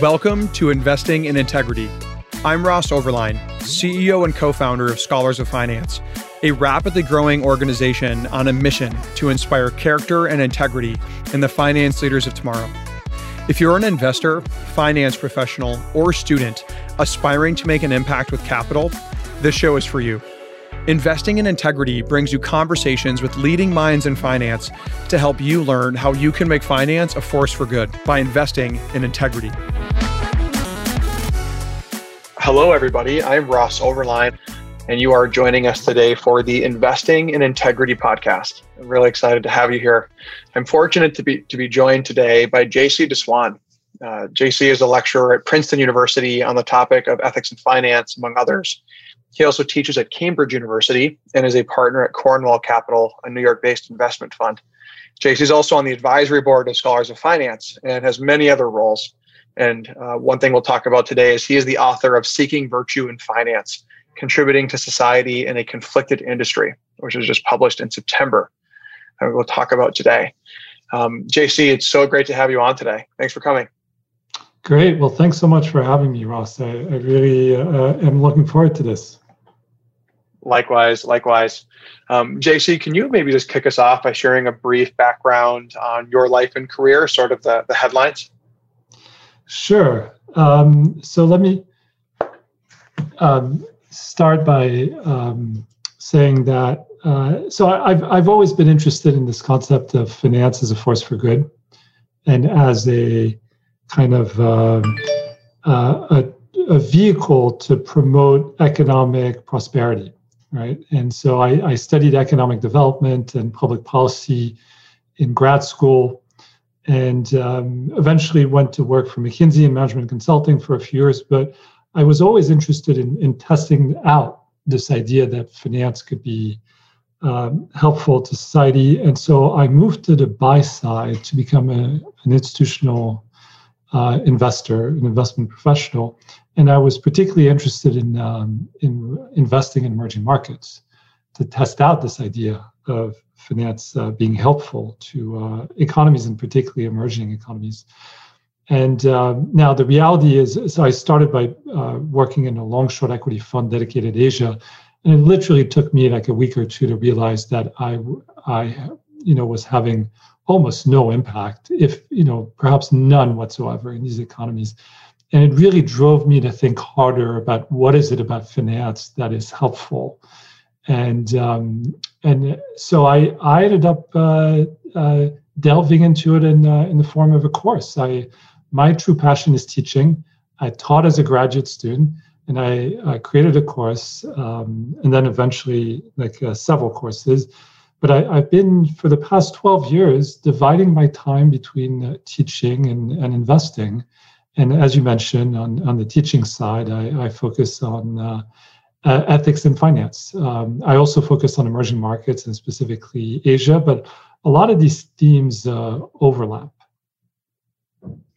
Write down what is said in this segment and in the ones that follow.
Welcome to Investing in Integrity. I'm Ross Overline, CEO and co founder of Scholars of Finance, a rapidly growing organization on a mission to inspire character and integrity in the finance leaders of tomorrow. If you're an investor, finance professional, or student aspiring to make an impact with capital, this show is for you. Investing in Integrity brings you conversations with leading minds in finance to help you learn how you can make finance a force for good by investing in integrity. Hello, everybody. I'm Ross Overline, and you are joining us today for the Investing in Integrity podcast. I'm really excited to have you here. I'm fortunate to be to be joined today by JC de Swaan. Uh, JC is a lecturer at Princeton University on the topic of ethics and finance, among others. He also teaches at Cambridge University and is a partner at Cornwall Capital, a New York based investment fund. JC is also on the advisory board of Scholars of Finance and has many other roles. And uh, one thing we'll talk about today is he is the author of Seeking Virtue in Finance Contributing to Society in a Conflicted Industry, which was just published in September. And we'll talk about today. Um, JC, it's so great to have you on today. Thanks for coming. Great. Well, thanks so much for having me, Ross. I, I really uh, am looking forward to this. Likewise, likewise. Um, JC, can you maybe just kick us off by sharing a brief background on your life and career, sort of the, the headlines? Sure. Um, so let me um, start by um, saying that. Uh, so I've I've always been interested in this concept of finance as a force for good, and as a kind of um, uh, a, a vehicle to promote economic prosperity right? And so I, I, studied economic development and public policy in grad school, and um, eventually went to work for McKinsey in management consulting for a few years. But I was always interested in, in testing out this idea that finance could be um, helpful to society, and so I moved to the buy side to become a, an institutional uh, investor, an investment professional, and I was particularly interested in um, in investing in emerging markets to test out this idea of finance uh, being helpful to uh, economies, and particularly emerging economies. And um, now the reality is, so I started by uh, working in a long short equity fund dedicated to Asia, and it literally took me like a week or two to realize that I, I, you know, was having almost no impact, if you know, perhaps none whatsoever in these economies. And it really drove me to think harder about what is it about finance that is helpful. And um, and so I I ended up uh, uh, delving into it in uh, in the form of a course. I my true passion is teaching. I taught as a graduate student, and I created a course, um, and then eventually like uh, several courses but I, have been for the past 12 years dividing my time between uh, teaching and, and investing. And as you mentioned, on, on the teaching side, I, I focus on uh, ethics and finance. Um, I also focus on emerging markets and specifically Asia, but a lot of these themes uh, overlap.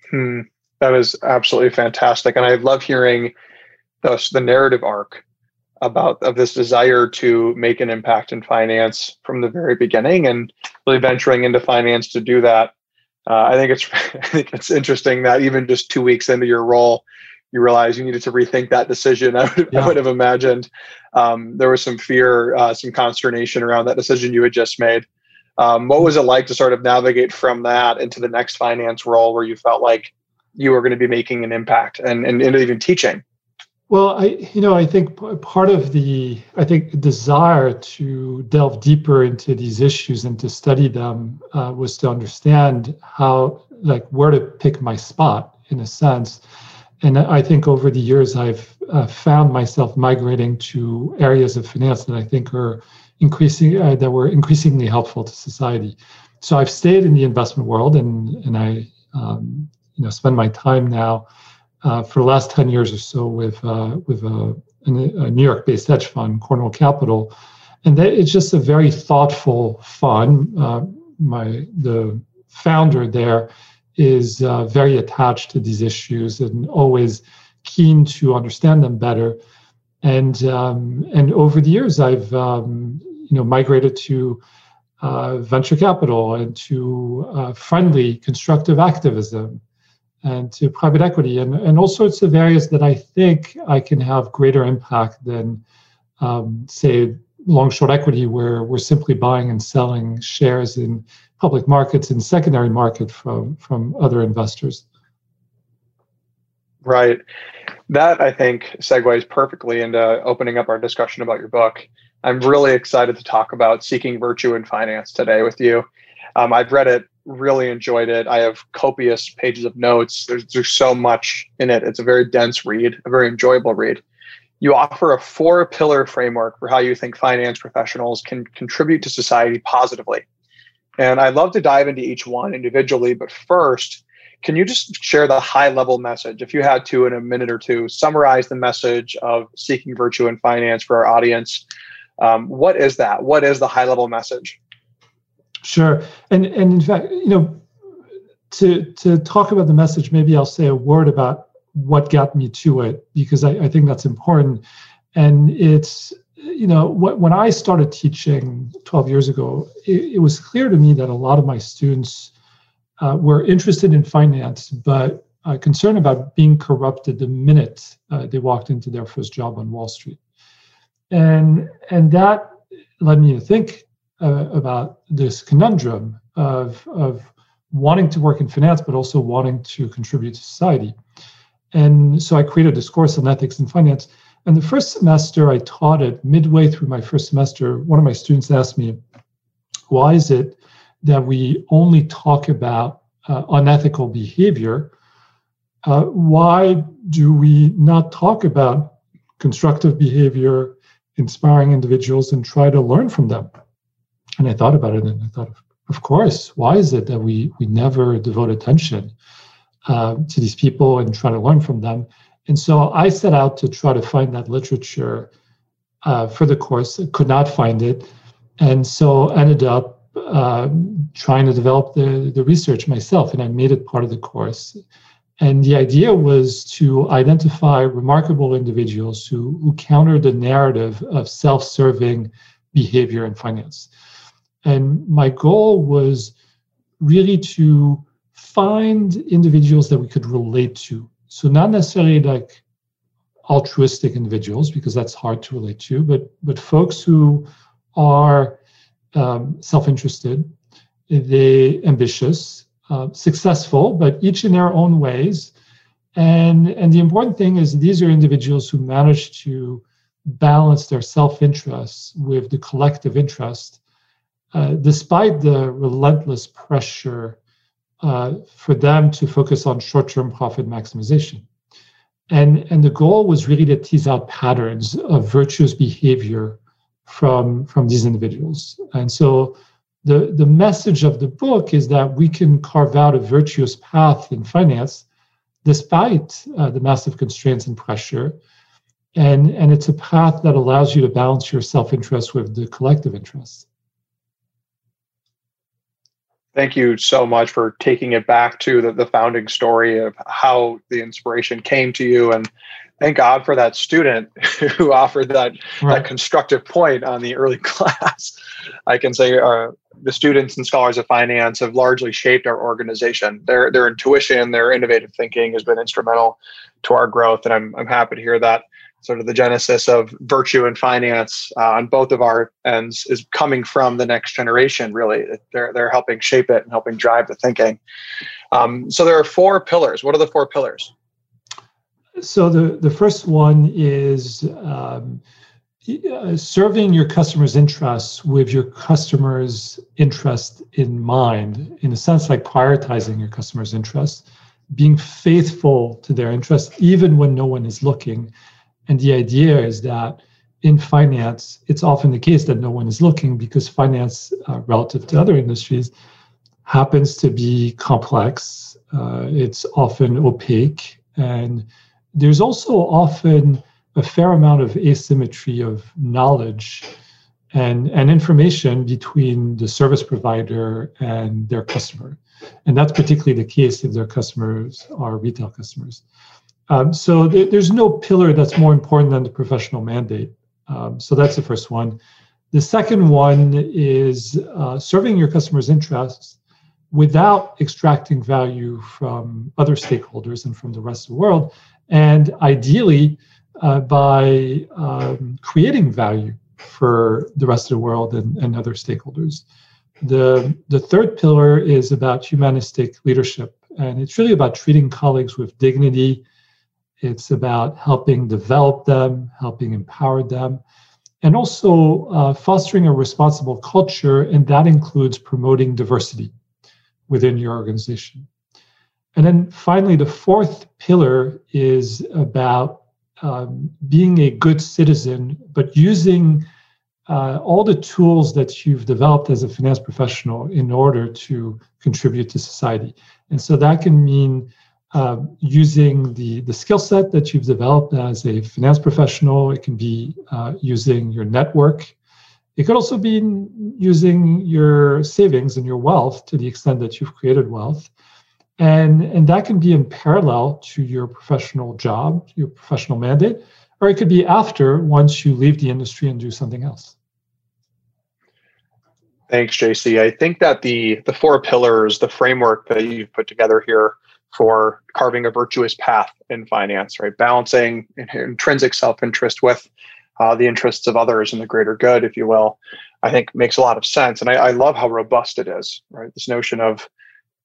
Hmm. That is absolutely fantastic. And I love hearing the, the narrative arc about of this desire to make an impact in finance from the very beginning and really venturing into finance to do that. Uh, I think it's I think it's interesting that even just two weeks into your role, you realize you needed to rethink that decision. I would, yeah. I would have imagined um, there was some fear, uh, some consternation around that decision you had just made. Um, what was it like to sort of navigate from that into the next finance role where you felt like you were going to be making an impact and, and, and even teaching? Well, I you know I think part of the I think desire to delve deeper into these issues and to study them uh, was to understand how like where to pick my spot in a sense, and I think over the years I've uh, found myself migrating to areas of finance that I think are increasing uh, that were increasingly helpful to society. So I've stayed in the investment world and and I um, you know spend my time now uh, for the last 10 years or so with, uh, with a, a, New York based hedge fund, Cornwall Capital. And that, it's just a very thoughtful fund. Uh, my, the founder there is uh, very attached to these issues and always keen to understand them better. And, um, and over the years, I've um, you know, migrated to uh, venture capital and to uh, friendly, constructive activism and to private equity and, and all sorts of areas that I think I can have greater impact than, um, say, long short equity, where we're simply buying and selling shares in public markets and secondary market from, from other investors. Right. That I think segues perfectly into opening up our discussion about your book. I'm really excited to talk about seeking virtue in finance today with you. Um, I've read it really enjoyed it. I have copious pages of notes. There's there's so much in it. It's a very dense read, a very enjoyable read. You offer a four pillar framework for how you think finance professionals can contribute to society positively. And I'd love to dive into each one individually, but first, can you just share the high level message? If you had to, in a minute or two, summarize the message of seeking virtue in finance for our audience, um, what is that? What is the high level message? Sure, and and in fact, you know, to to talk about the message, maybe I'll say a word about what got me to it because I, I think that's important. And it's you know when I started teaching 12 years ago, it, it was clear to me that a lot of my students uh, were interested in finance, but uh, concerned about being corrupted the minute uh, they walked into their first job on Wall Street, and and that led me to think uh, about this conundrum of, of wanting to work in finance, but also wanting to contribute to society. And so I created this course on ethics in finance. And the first semester I taught it, midway through my first semester, one of my students asked me, why is it that we only talk about uh, unethical behavior? Uh, why do we not talk about constructive behavior, inspiring individuals, and try to learn from them? and I thought about it, and I thought, of course, why is it that we we never devote attention uh, to these people and try to learn from them? And so I set out to try to find that literature uh, for the course. Could not find it, and so ended up uh, trying to develop the the research myself, and I made it part of the course. And the idea was to identify remarkable individuals who, who counter the narrative of self-serving behavior in finance. And my goal was really to find individuals that we could relate to. So not necessarily like altruistic individuals, because that's hard to relate to, but but folks who are um, self-interested, they ambitious, uh, successful, but each in their own ways. And and the important thing is these are individuals who manage to balance their self-interest with the collective interest uh, despite the relentless pressure uh, for them to focus on short-term profit maximization. And, and the goal was really to tease out patterns of virtuous behavior from, from these individuals. And so the, the message of the book is that we can carve out a virtuous path in finance despite uh, the massive constraints and pressure. And, and it's a path that allows you to balance your self-interest with the collective interest. Thank you so much for taking it back to the, the founding story of how the inspiration came to you. And thank God for that student who offered that, right. that constructive point on the early class. I can say uh, the students and scholars of finance have largely shaped our organization. Their, their intuition, their innovative thinking has been instrumental to our growth. And I'm, I'm happy to hear that sort of the genesis of virtue and finance uh, on both of our ends is coming from the next generation really. They're, they're helping shape it and helping drive the thinking. Um, so there are four pillars. What are the four pillars? So the, the first one is um, uh, serving your customers interests with your customers interest in mind. In a sense like prioritizing your customers interests being faithful to their interests even when no one is looking and the idea is that in finance, it's often the case that no one is looking because finance, uh, relative to other industries, happens to be complex. Uh, it's often opaque. And there's also often a fair amount of asymmetry of knowledge and, and information between the service provider and their customer. And that's particularly the case if their customers are retail customers. Um, so th- there's no pillar that's more important than the professional mandate. Um, so that's the first one. The second one is uh, serving your customers' interests without extracting value from other stakeholders and from the rest of the world, and ideally uh, by um, creating value for the rest of the world and, and other stakeholders. The, the third pillar is about humanistic leadership, and it's really about treating colleagues with dignity. It's about helping develop them, helping empower them, and also uh, fostering a responsible culture, and that includes promoting diversity within your organization. And then finally, the fourth pillar is about um, being a good citizen, but using uh, all the tools that you've developed as a finance professional in order to contribute to society. And so that can mean uh, using the, the skill set that you've developed as a finance professional. It can be uh, using your network. It could also be using your savings and your wealth to the extent that you've created wealth. And, and that can be in parallel to your professional job, your professional mandate, or it could be after once you leave the industry and do something else. Thanks, JC. I think that the the four pillars, the framework that you've put together here for carving a virtuous path in finance, right? Balancing intrinsic self-interest with uh, the interests of others and the greater good, if you will, I think makes a lot of sense. And I, I love how robust it is, right? This notion of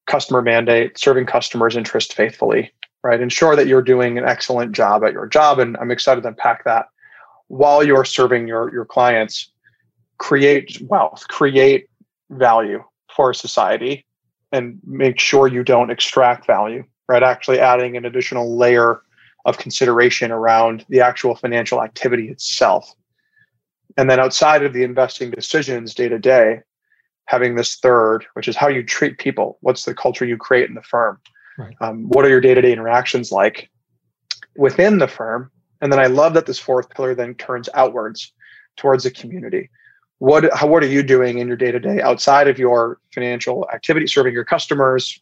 customer mandate, serving customers' interest faithfully, right? Ensure that you're doing an excellent job at your job. And I'm excited to unpack that while you're serving your, your clients. Create wealth, create value for society, and make sure you don't extract value, right? Actually, adding an additional layer of consideration around the actual financial activity itself. And then outside of the investing decisions day to day, having this third, which is how you treat people. What's the culture you create in the firm? Right. Um, what are your day to day interactions like within the firm? And then I love that this fourth pillar then turns outwards towards the community. What, how, what are you doing in your day to day outside of your financial activity, serving your customers,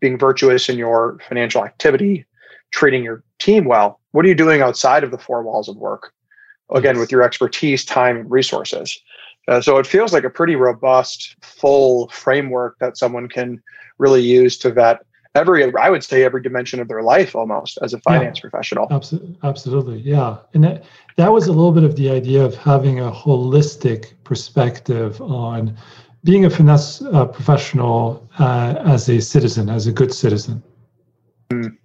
being virtuous in your financial activity, treating your team well? What are you doing outside of the four walls of work? Again, with your expertise, time, and resources. Uh, so it feels like a pretty robust, full framework that someone can really use to vet every, I would say, every dimension of their life almost as a finance yeah, professional. Absolutely, absolutely, yeah. And that, that was a little bit of the idea of having a holistic perspective on being a finance uh, professional uh, as a citizen, as a good citizen. Mm,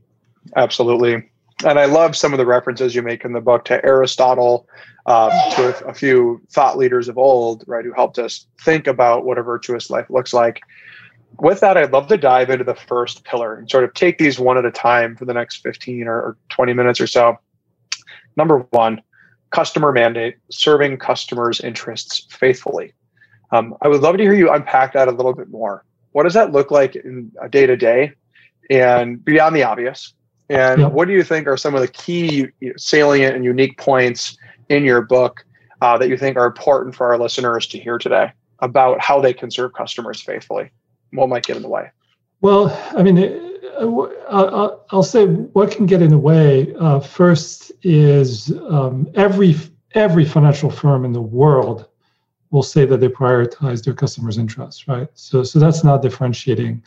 absolutely and I love some of the references you make in the book to Aristotle, um, to a, a, few thought leaders of old, right, who helped us think about what a virtuous life looks like. With that, I'd love to dive into the first pillar and sort of take these one at a time for the next 15 or, or 20 minutes or so. Number one, customer mandate, serving customers' interests faithfully. Um, I would love to hear you unpack that a little bit more. What does that look like in a day to day and beyond the obvious? And what do you think are some of the key salient and unique points in your book uh, that you think are important for our listeners to hear today about how they can serve customers faithfully? What might get in the way? Well, I mean, uh, I'll say what can get in the way. Uh, first is um, every every financial firm in the world will say that they prioritize their customers' interests, right? So, so that's not differentiating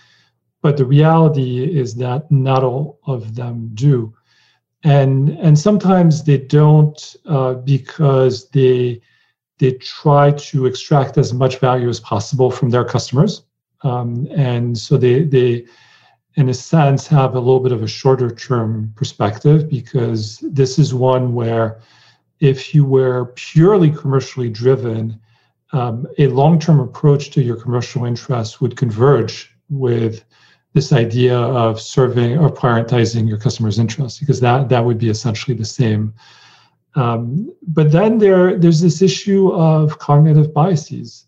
but the reality is that not all of them do and and sometimes they don't uh, because they they try to extract as much value as possible from their customers um, and so they they in a sense have a little bit of a shorter term perspective because this is one where if you were purely commercially driven um, a long-term approach to your commercial interests would converge with this idea of serving or prioritizing your customers' interests because that that would be essentially the same. Um, but then there there's this issue of cognitive biases.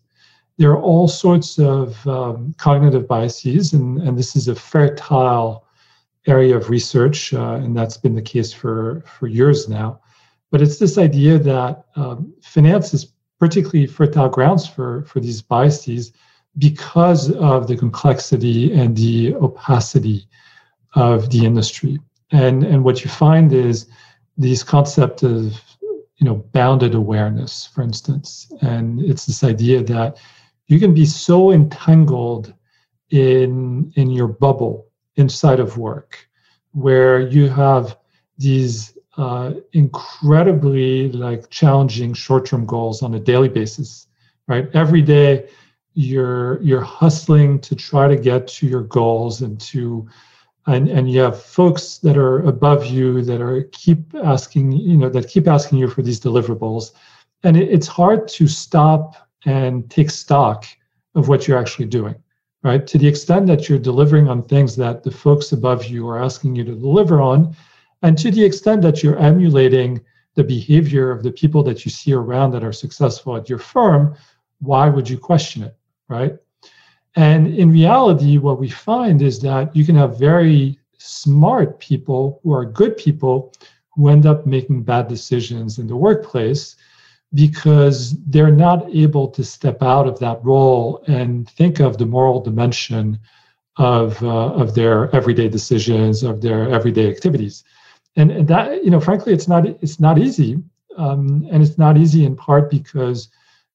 There are all sorts of um, cognitive biases, and, and this is a fertile area of research, uh, and that's been the case for, for years now. But it's this idea that um, finance is particularly fertile grounds for, for these biases because of the complexity and the opacity of the industry. And, and what you find is these concept of you know bounded awareness, for instance. And it's this idea that you can be so entangled in in your bubble inside of work, where you have these uh, incredibly like challenging short-term goals on a daily basis, right? Every day, you're you're hustling to try to get to your goals and to and and you have folks that are above you that are keep asking you know that keep asking you for these deliverables and it, it's hard to stop and take stock of what you're actually doing right? To the extent that you're delivering on things that the folks above you are asking you to deliver on and to the extent that you're emulating the behavior of the people that you see around that are successful at your firm why would you question it right? And in reality, what we find is that you can have very smart people who are good people who end up making bad decisions in the workplace because they're not able to step out of that role and think of the moral dimension of uh, of their everyday decisions of their everyday activities. And, and that you know frankly it's not it's not easy um, and it's not easy in part because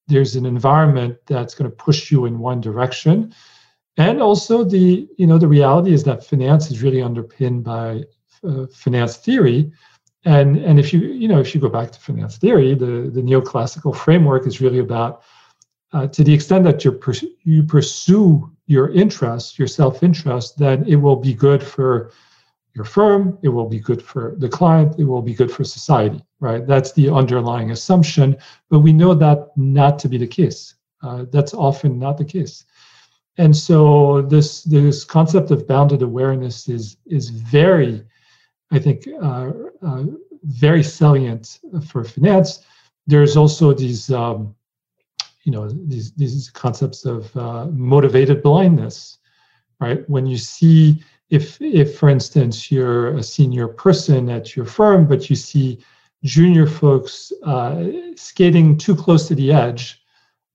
there's an environment that's going to push you in one direction. And also the you know the reality is that finance is really underpinned by uh, finance theory and and if you you know if you go back to finance theory the the neoclassical framework is really about uh, to the extent that you you pursue your interest your self-interest then it will be good for your firm it will be good for the client it will be good for society right? That's the underlying assumption but we know that not to be the case. Uh, that's often not the case. And so this this concept of bounded awareness is is very i think uh, uh, very salient for finance. There's also these um, you know these these concepts of uh, motivated blindness right? When you see if if for instance you're a senior person at your firm but you see junior folks uh, skating too close to the edge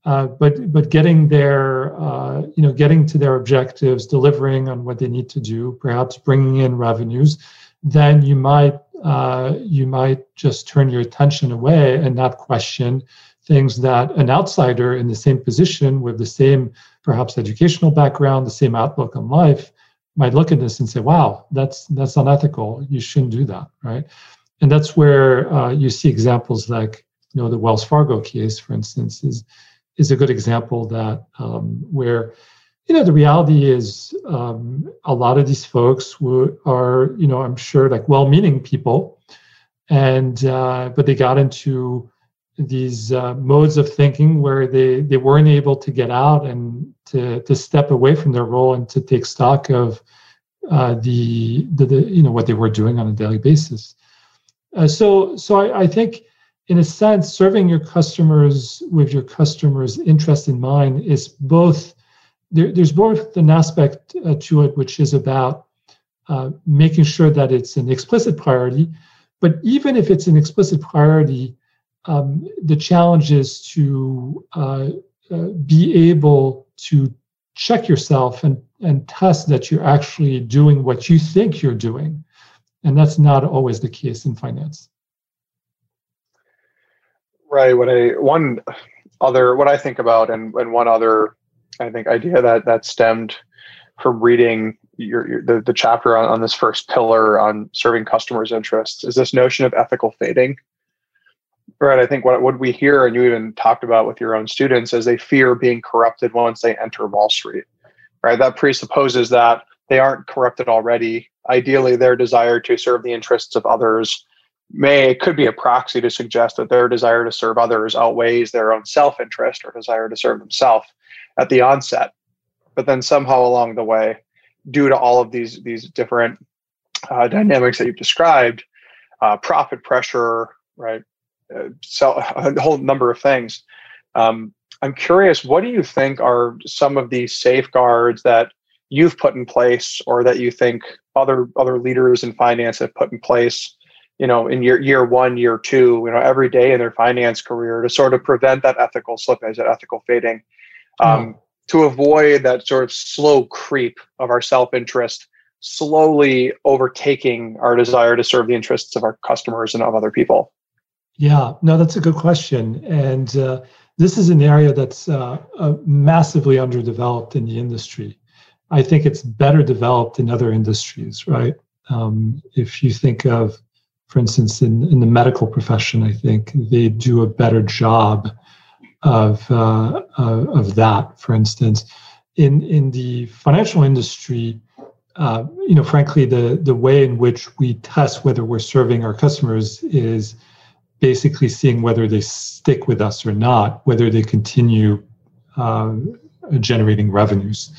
uh, but but getting their uh, you know getting to their objectives delivering on what they need to do perhaps bringing in revenues then you might uh, you might just turn your attention away and not question things that an outsider in the same position with the same perhaps educational background the same outlook on life might look at this and say, "Wow, that's that's unethical. You shouldn't do that." Right, and that's where uh, you see examples like you know the Wells Fargo case, for instance, is is a good example that um, where you know the reality is um, a lot of these folks who are you know I'm sure like well-meaning people, and uh, but they got into these uh, modes of thinking where they they weren't able to get out and to to step away from their role and to take stock of uh, the, the, the you know what they were doing on a daily basis. Uh, so so I, I, think in a sense serving your customers with your customers' interest in mind is both there, there's both an aspect uh, to it which is about uh, making sure that it's an explicit priority, but even if it's an explicit priority um, the challenge is to uh, uh, be able to check yourself and, and test that you're actually doing what you think you're doing. And that's not always the case in finance. Right. What I one other what I think about and, and one other I think idea that that stemmed from reading your, your the, the chapter on, on this first pillar on serving customers' interests is this notion of ethical fading. Right? I think what, what we hear and you even talked about with your own students is they fear being corrupted once they enter wall street. Right? That presupposes that they aren't corrupted already. Ideally their desire to serve the interests of others may could be a proxy to suggest that their desire to serve others outweighs their own self-interest or desire to serve themselves at the onset but then somehow along the way due to all of these these different uh, dynamics that you've described uh, profit pressure right so a whole number of things. Um, I'm curious, what do you think are some of the safeguards that you've put in place, or that you think other other leaders in finance have put in place? You know, in year year one, year two, you know, every day in their finance career to sort of prevent that ethical slippage, that ethical fading, um, mm. to avoid that sort of slow creep of our self interest slowly overtaking our desire to serve the interests of our customers and of other people. Yeah, no, that's a good question. And uh, this is an area that's uh, uh, massively underdeveloped in the industry. I think it's better developed in other industries, right? Um, if you think of, for instance, in, in the medical profession, I think they do a better job of uh, of that. For instance, in in the financial industry, uh, you know, frankly, the the way in which we test whether we're serving our customers is basically seeing whether they stick with us or not, whether they continue uh, generating revenues.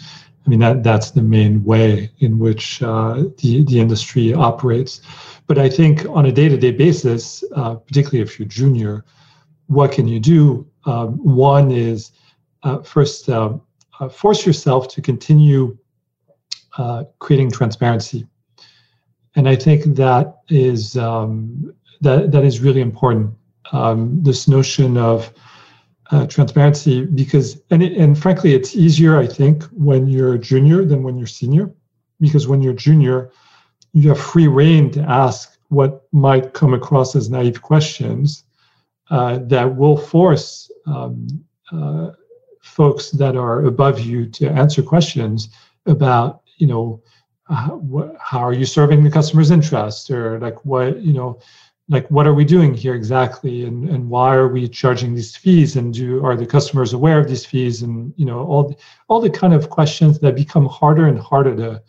I mean, that, that's the main way in which uh, the, the industry operates. But I think on a day to day basis, uh, particularly if you're junior, what can you do? Um, one is uh, first uh, uh, force yourself to continue uh, creating transparency. And I think that is um, that that is really important. Um, this notion of uh, transparency because and it, and frankly it's easier i think when you're junior than when you're senior because when you're junior you have free reign to ask what might come across as naive questions uh, that will force um, uh, folks that are above you to answer questions about you know uh, how are you serving the customer's interest? Or like what you know like what are we doing here exactly? And, and why are we charging these fees? And do are the customers aware of these fees? And you know all the, all the kind of questions that become harder and harder to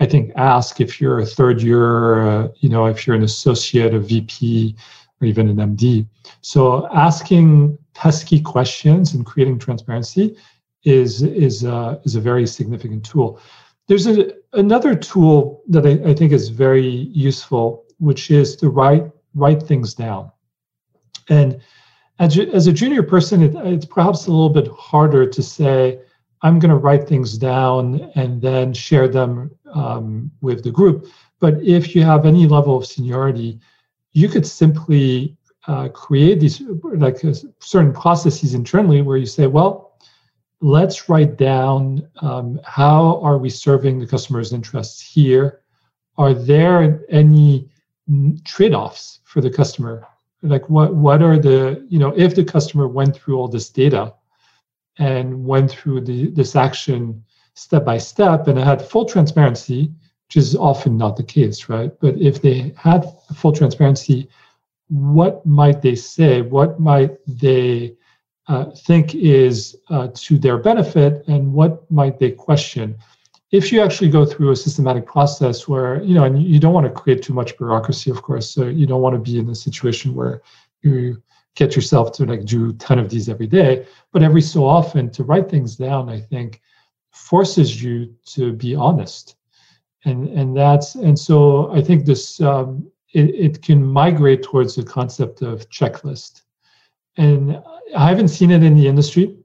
i think ask if you're a third year uh, you know if you're an associate a vp or even an md so asking pesky questions and creating transparency is is uh, is a very significant tool there's a, another tool that I, I think is very useful which is to write write things down. And as, as a junior person, it, it's perhaps a little bit harder to say, I'm going to write things down and then share them um, with the group. But if you have any level of seniority, you could simply uh, create these like uh, certain processes internally where you say, well, let's write down um, how are we serving the customer's interests here? Are there any trade-offs for the customer like what what are the you know if the customer went through all this data and went through the this action step by step and had full transparency which is often not the case right? But if they had full transparency what might they say? What might they uh, think is uh, to their benefit? And what might they question? If you actually go through a systematic process where you know and you don't want to create too much bureaucracy of course so you don't want to be in a situation where you get yourself to like do 10 of these every day. But every so often to write things down i think forces you to be honest and and that's and so i think this um, it, it can migrate towards the concept of checklist and i haven't seen it in the industry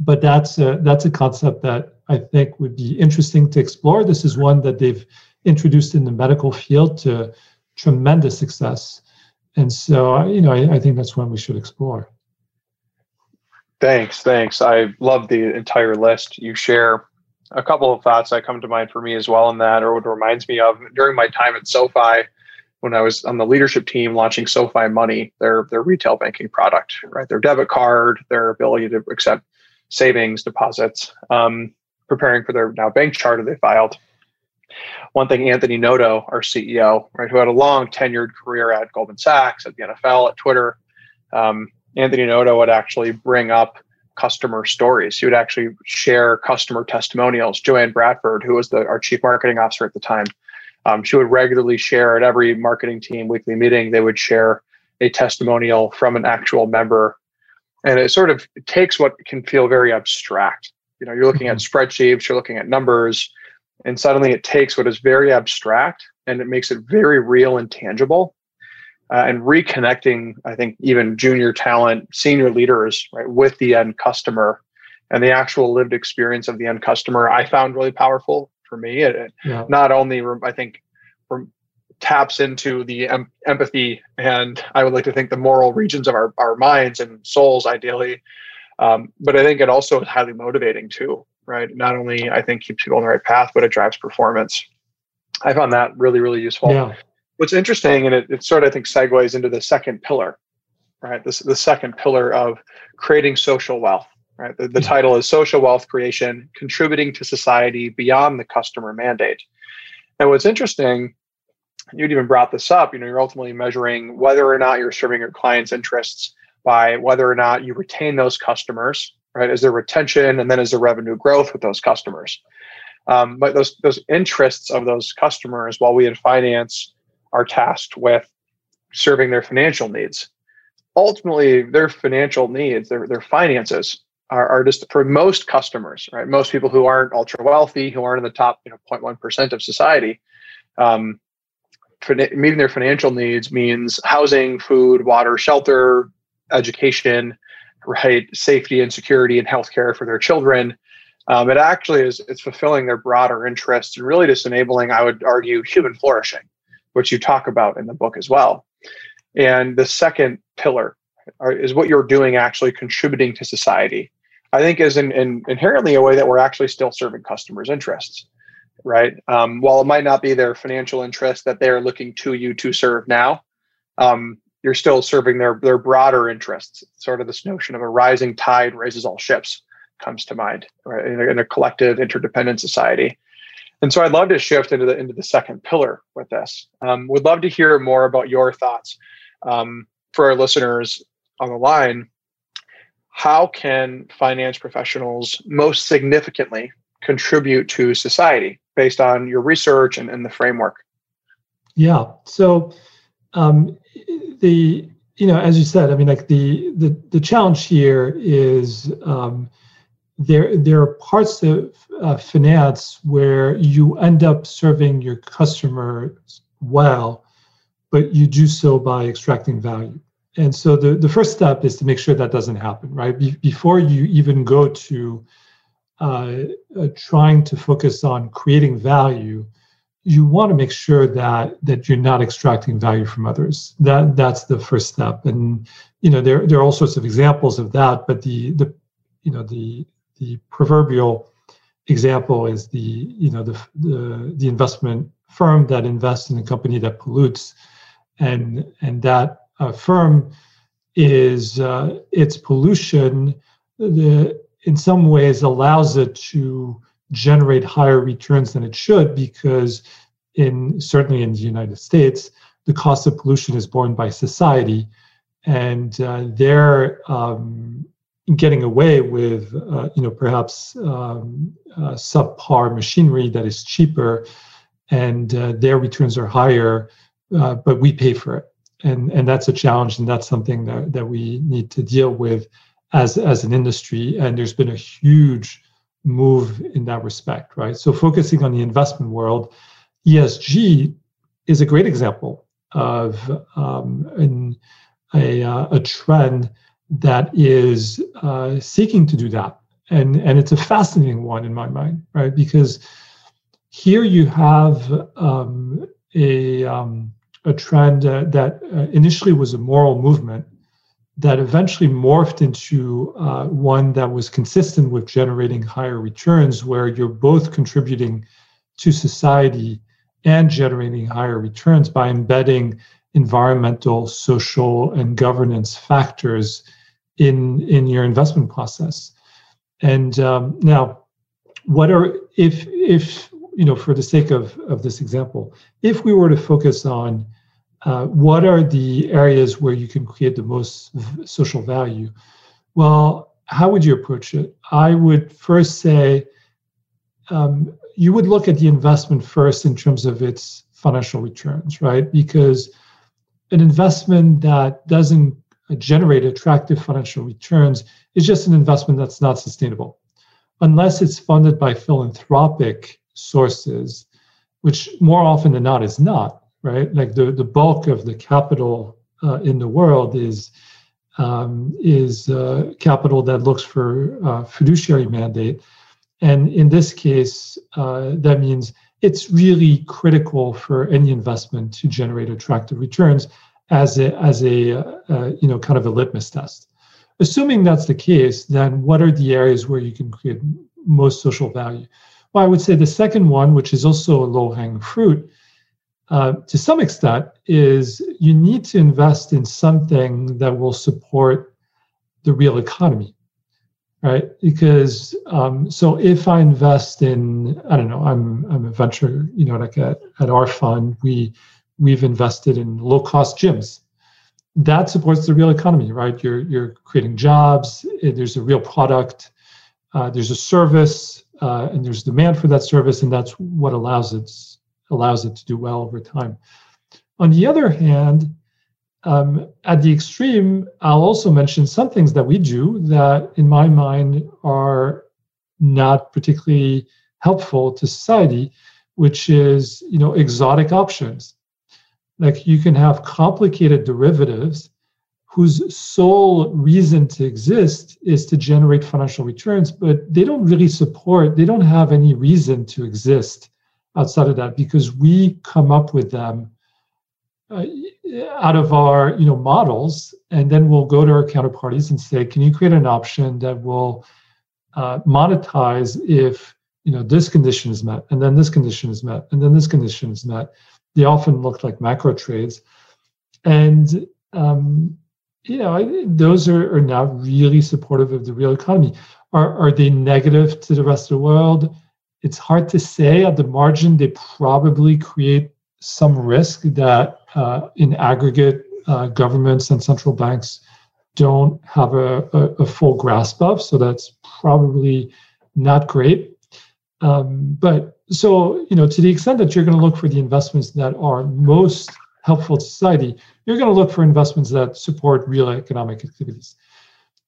but that's a, that's a concept that I think would be interesting to explore. This is one that they've introduced in the medical field to tremendous success. And so, you know, I, I think that's one we should explore. Thanks. Thanks. I love the entire list you share. A couple of thoughts that come to mind for me as well in that, or what reminds me of during my time at SoFi, when I was on the leadership team launching SoFi Money, their their retail banking product, right? Their debit card, their ability to accept savings deposits. Um, preparing for their now bank charter they filed. One thing, Anthony Noto, our CEO, right, who had a long tenured career at Goldman Sachs, at the NFL, at Twitter, um, Anthony Noto would actually bring up customer stories. He would actually share customer testimonials. Joanne Bradford, who was the, our chief marketing officer at the time, um, she would regularly share at every marketing team weekly meeting. They would share a testimonial from an actual member, and it sort of takes what can feel very abstract you know you're looking at mm-hmm. spreadsheets you're looking at numbers and suddenly it takes what is very abstract and it makes it very real and tangible uh, and reconnecting i think even junior talent senior leaders right with the end customer and the actual lived experience of the end customer i found really powerful for me it, yeah. not only i think taps into the em- empathy and i would like to think the moral regions of our, our minds and souls ideally um, but I think it also is highly motivating too, right? Not only I think keeps people on the right path, but it drives performance. I found that really, really useful. Yeah. What's interesting, and it, it sort of I think segues into the second pillar, right? This the second pillar of creating social wealth, Right. The, the title is Social Wealth Creation: Contributing to Society Beyond the Customer Mandate. And what's interesting, you'd even brought this up. You know, you're ultimately measuring whether or not you're serving your clients' interests by whether or not you retain those customers. Right. Is there retention, and then is there revenue growth with those customers? Um, but those those interests of those customers, while we in finance are tasked with serving their financial needs, ultimately their financial needs, their their finances are, are just for most customers, right? Most people who aren't ultra wealthy, who aren't in the top, you know, 0.1 percent of society, um, meeting their financial needs means housing, food, water, shelter, education, right, safety and security and healthcare for their children. Um, it actually is it's fulfilling their broader interests and really just enabling, I would argue, human flourishing, which you talk about in the book as well. And the second pillar is what you're doing actually contributing to society. I think is in, in inherently a way that we're actually still serving customers' interests, right? Um, while it might not be their financial interest that they're looking to you to serve now, um, you're still serving their their broader interests. Sort of this notion of a rising tide raises all ships comes to mind right, in, a, in a collective interdependent society. And so I'd love to shift into the into the second pillar with this. Um, would love to hear more about your thoughts um, for our listeners on the line. How can finance professionals most significantly contribute to society based on your research and, and the framework? Yeah. So um, the you know as you said, I mean like the the the challenge here is um, there there are parts of uh, finance where you end up serving your customers well, but you do so by extracting value. And so the, the first step is to make sure that doesn't happen, right? Be- before you even go to uh, uh, trying to focus on creating value, you want to make sure that that you're not extracting value from others. That that's the first step. And you know there there are all sorts of examples of that, but the the you know the the proverbial example is the you know the, the the investment firm that invests in a company that pollutes. And and that uh, firm is uh, its pollution the in some ways allows it to generate higher returns than it should because in certainly in the united states the cost of pollution is borne by society. And uh, their um, getting away with, uh, you know, perhaps um, uh, subpar machinery that is cheaper, and uh, their returns are higher, uh, but we pay for it, and and that's a challenge, and that's something that that we need to deal with as as an industry. And there's been a huge move in that respect, right? So focusing on the investment world, ESG is a great example of um, an, a, uh, a trend that is uh, seeking to do that. And, and it's a fascinating one in my mind, right? Because here you have um, a, um, a trend uh, that uh, initially was a moral movement that eventually morphed into uh, one that was consistent with generating higher returns, where you're both contributing to society and generating higher returns by embedding environmental, social, and governance factors in in your investment process. And um, now, what are if if you know for the sake of of this example, if we were to focus on uh, what are the areas where you can create the most v- social value? Well, how would you approach it? I would first say um, you would look at the investment first in terms of its financial returns, right? Because an investment that doesn't generate attractive financial returns is just an investment that's not sustainable. Unless it's funded by philanthropic sources, which more often than not is not, right? Like the, the bulk of the capital uh, in the world is um, is uh, capital that looks for uh, fiduciary mandate. And in this case, uh, that means it's really critical for any investment to generate attractive returns as a as a uh, you know kind of a litmus test. Assuming that's the case, then what are the areas where you can create most social value? Well, I would say the second one, which is also a low hanging fruit, uh, to some extent, is you need to invest in something that will support the real economy. right? Because um, so if I invest in, I don't know, I'm I'm a venture, you know, like at, at our fund, we we've invested in low cost gyms. That supports the real economy, right? You're you're creating jobs. There's a real product. Uh, there's a service, uh, and there's demand for that service, and that's what allows it allows it to do well over time. On the other hand, um, at the extreme, I'll also mention some things that we do that, in my mind, are not particularly helpful to society, which is you know exotic options. Like you can have complicated derivatives whose sole reason to exist is to generate financial returns, but they don't really support, they don't have any reason to exist outside of that because we come up with them uh, out of our you know models and then we'll go to our counterparties and say can you create an option that will uh, monetize if you know this condition is met and then this condition is met and then this condition is met they often look like macro trades and um, you know those are, are not really supportive of the real economy are, are they negative to the rest of the world it's hard to say at the margin they probably create some risk that uh, in aggregate, uh, governments and central banks don't have a, a, a, full grasp of. So that's probably not great. Um, but so, you know, to the extent that you're going to look for the investments that are most helpful to society, you're going to look for investments that support real economic activities.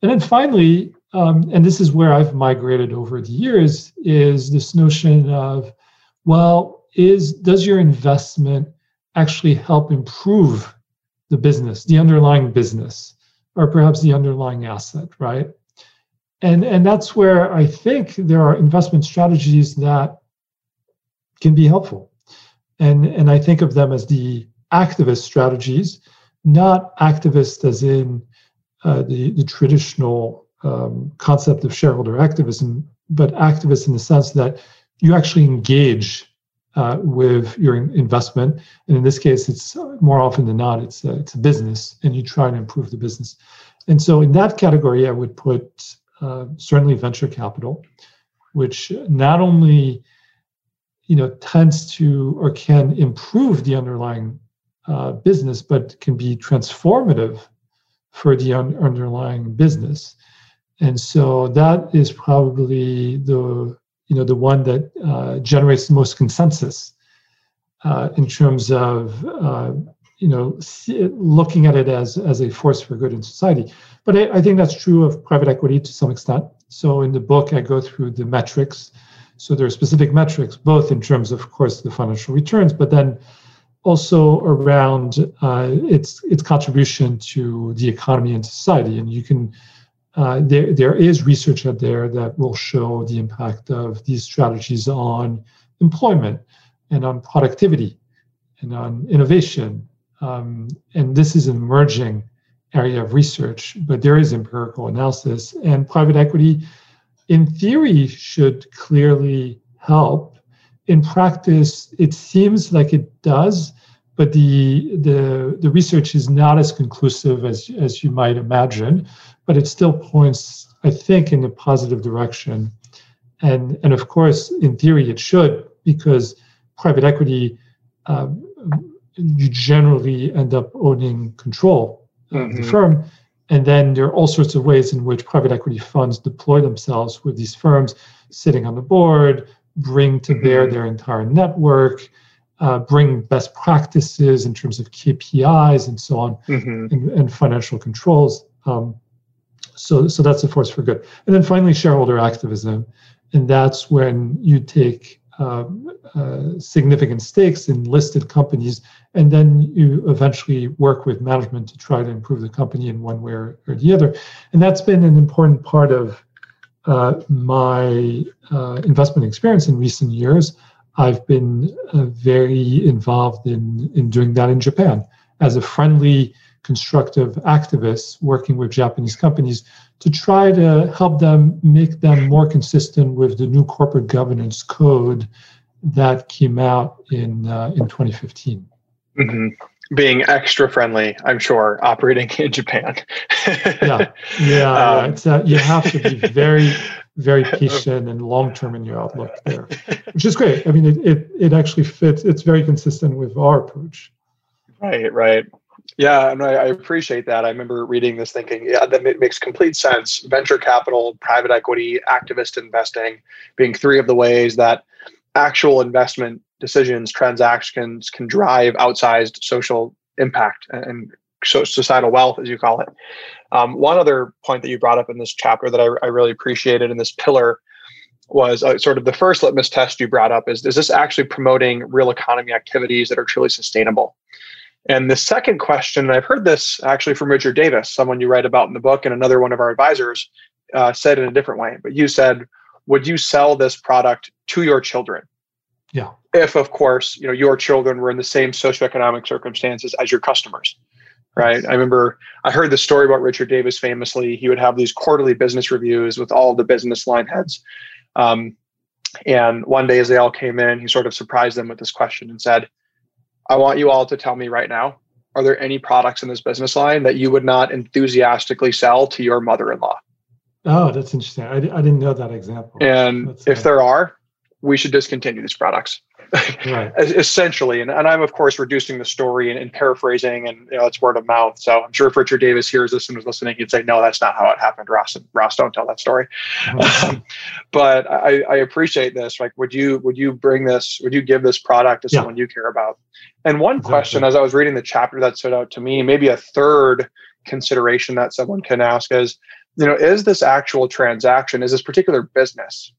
And then finally, um, and this is where I've migrated over the years, is this notion of, well, is does your investment actually help improve the business, the underlying business, or perhaps the underlying asset, right? And, and that's where I think there are investment strategies that can be helpful. And, and I think of them as the activist strategies, not activist as in uh, the, the traditional um, concept of shareholder activism, but activist in the sense that you actually engage uh, with your investment. And in this case, it's more often than not, it's a, it's a business, and you try to improve the business. And so, in that category, I would put uh, certainly venture capital, which not only you know tends to or can improve the underlying uh, business, but can be transformative for the un- underlying business. And so that is probably the you know the one that uh, generates the most consensus uh, in terms of uh, you know looking at it as as a force for good in society. But I, I, think that's true of private equity to some extent. So in the book, I go through the metrics. So there are specific metrics, both in terms of, of course, the financial returns, but then also around uh, its its contribution to the economy and society. And you can uh, there, there is research out there that will show the impact of these strategies on employment and on productivity and on innovation. Um, and this is an emerging area of research, but there is empirical analysis. And private equity, in theory, should clearly help. In practice, it seems like it does, but the the the research is not as conclusive as as you might imagine but it still points, I think, in a positive direction. And, and of course, in theory, it should, because private equity, um, you generally end up owning control of mm-hmm. the firm. And then there are all sorts of ways in which private equity funds deploy themselves with these firms sitting on the board, bring to bear mm-hmm. their entire network, uh, bring best practices in terms of KPIs and so on, mm-hmm. and, and, financial controls. Um, so so that's a force for good and then finally shareholder activism and that's when you take um, uh, significant stakes in listed companies and then you eventually work with management to try to improve the company in one way or, or the other. And that's been an important part of uh, my uh, investment experience in recent years. I've been uh, very involved in in doing that in japan. As a friendly constructive activists working with Japanese companies to try to help them make them more consistent with the new corporate governance code that came out in uh, in 2015. Mm-hmm. being extra friendly, I'm sure, operating in Japan. yeah, yeah, um, It's uh, you have to be very, very patient and long term in your outlook there, which is great. I mean, it, it it actually fits. It's very consistent with our approach. Right, right. Yeah, I, I, appreciate that. I remember reading this thinking, yeah, that makes complete sense. Venture capital, private equity, activist investing being three of the ways that actual investment decisions, transactions can drive outsized social impact and societal wealth, as you call it. Um, one other point that you brought up in this chapter that I, I really appreciated in this pillar was uh, sort of the first litmus test you brought up is is this actually promoting real economy activities that are truly sustainable? And the second question, and I've heard this actually from Richard Davis, someone you write about in the book, and another one of our advisors uh, said in a different way. But you said, would you sell this product to your children? Yeah. If, of course, you know your children were in the same socioeconomic circumstances as your customers, right? I remember I heard the story about Richard Davis. Famously, he would have these quarterly business reviews with all the business line heads. Um, and one day, as they all came in, he sort of surprised them with this question and said, I want you all to tell me right now are there any products in this business line that you would not enthusiastically sell to your mother in law? Oh, that's interesting. I, I didn't know that example. And that's if there are, we should discontinue these products right. essentially. And, and I'm of course reducing the story and, and, paraphrasing, and you know it's word of mouth. So I'm sure if Richard Davis hears this and is listening, he'd say, "No, that's not how it happened, Ross. And Ross, don't tell that story." um, but I, I, appreciate this. Like, would you would you bring this? Would you give this product to yeah. someone you care about? And one exactly. question, as I was reading the chapter that stood out to me, maybe a third consideration that someone can ask is, you know, is this actual transaction, is this particular business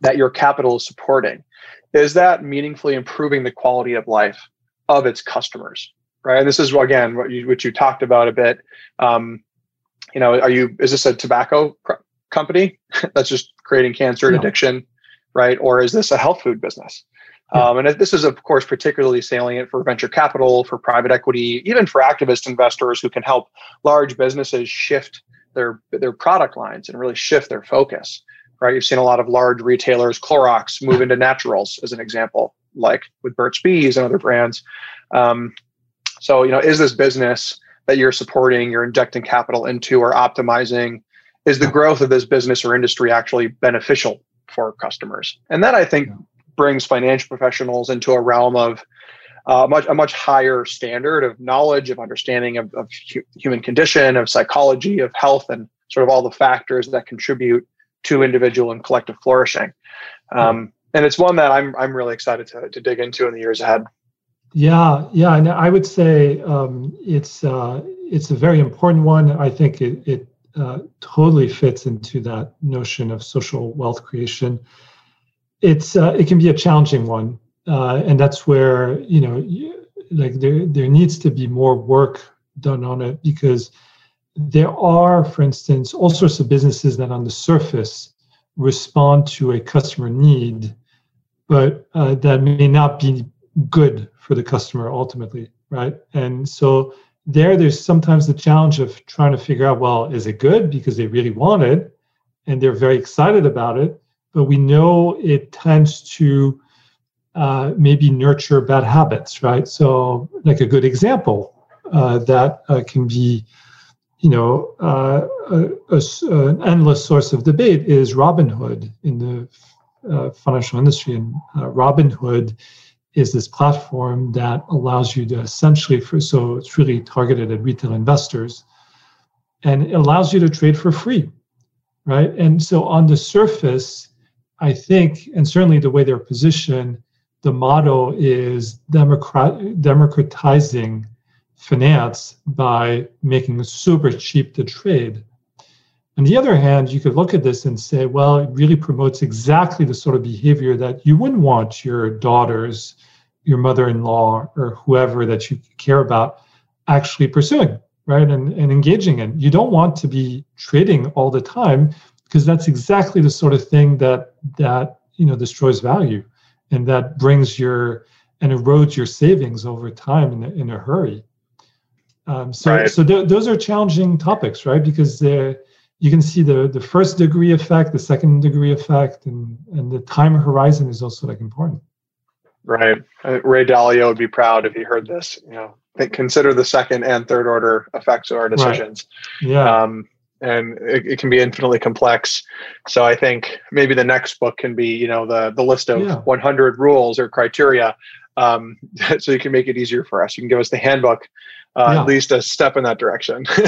that your capital is supporting? is that meaningfully improving the quality of life of its customers right? And this is again what you what you talked about a bit. Um, you know are you is this a tobacco pr- company that's just creating cancer and addiction right? Or is this a health food business? Yeah. um, and this is of course particularly salient for venture capital for private equity even for activist investors who can help large businesses shift their their product lines and really shift their focus right? You've seen a lot of large retailers, Clorox, move into naturals as an example, like with Burt's Bees and other brands. Um, so, you know, is this business that you're supporting, you're injecting capital into or optimizing, is the growth of this business or industry actually beneficial for customers? And that I think brings financial professionals into a realm of uh, much a much higher standard of knowledge, of understanding of, of hu- human condition, of psychology, of health, and sort of all the factors that contribute to individual and collective flourishing. Um, and it's one that I'm I'm really excited to to dig into in the years ahead. Yeah, yeah, and I would say um, it's uh, it's a very important one. I think it, it uh, totally fits into that notion of social wealth creation. It's uh, it can be a challenging one, uh, and that's where you know you, like there there needs to be more work done on it because there are, for instance, all sorts of businesses that on the surface respond to a customer need, but uh, that may not be good for the customer ultimately, right? And so there, there's sometimes the challenge of trying to figure out, well, is it good because they really want it and they're very excited about it, but we know it tends to uh, maybe nurture bad habits, right? So, like a good example uh, that uh, can be you know, uh, a, a, an endless source of debate is Robinhood in the uh, financial industry. And uh, Robinhood is this platform that allows you to essentially, for, so it's really targeted at retail investors, and it allows you to trade for free, right? And so on the surface, I think, and certainly the way they're positioned, the motto is democrat- democratizing finance by making super cheap to trade. On the other hand, you could look at this and say, well, it really promotes exactly the sort of behavior that you wouldn't want your daughters, your mother in law, or whoever that you care about actually pursuing, right? And, and engaging in. You don't want to be trading all the time because that's exactly the sort of thing that that you know destroys value and that brings your and erodes your savings over time in in a hurry. Um, so, right. so th- those are challenging topics, right? Because you can see the the first degree effect, the second degree effect, and and the time horizon is also like important. Right. Ray Dalio would be proud if he heard this. You know, consider the second and third order effects of our decisions. Right. Yeah. Um, and it, it, can be infinitely complex. So I think maybe the next book can be, you know, the the list of yeah. 100 rules or criteria, um, so you can make it easier for us. You can give us the handbook, uh, yeah. at least a step in that direction.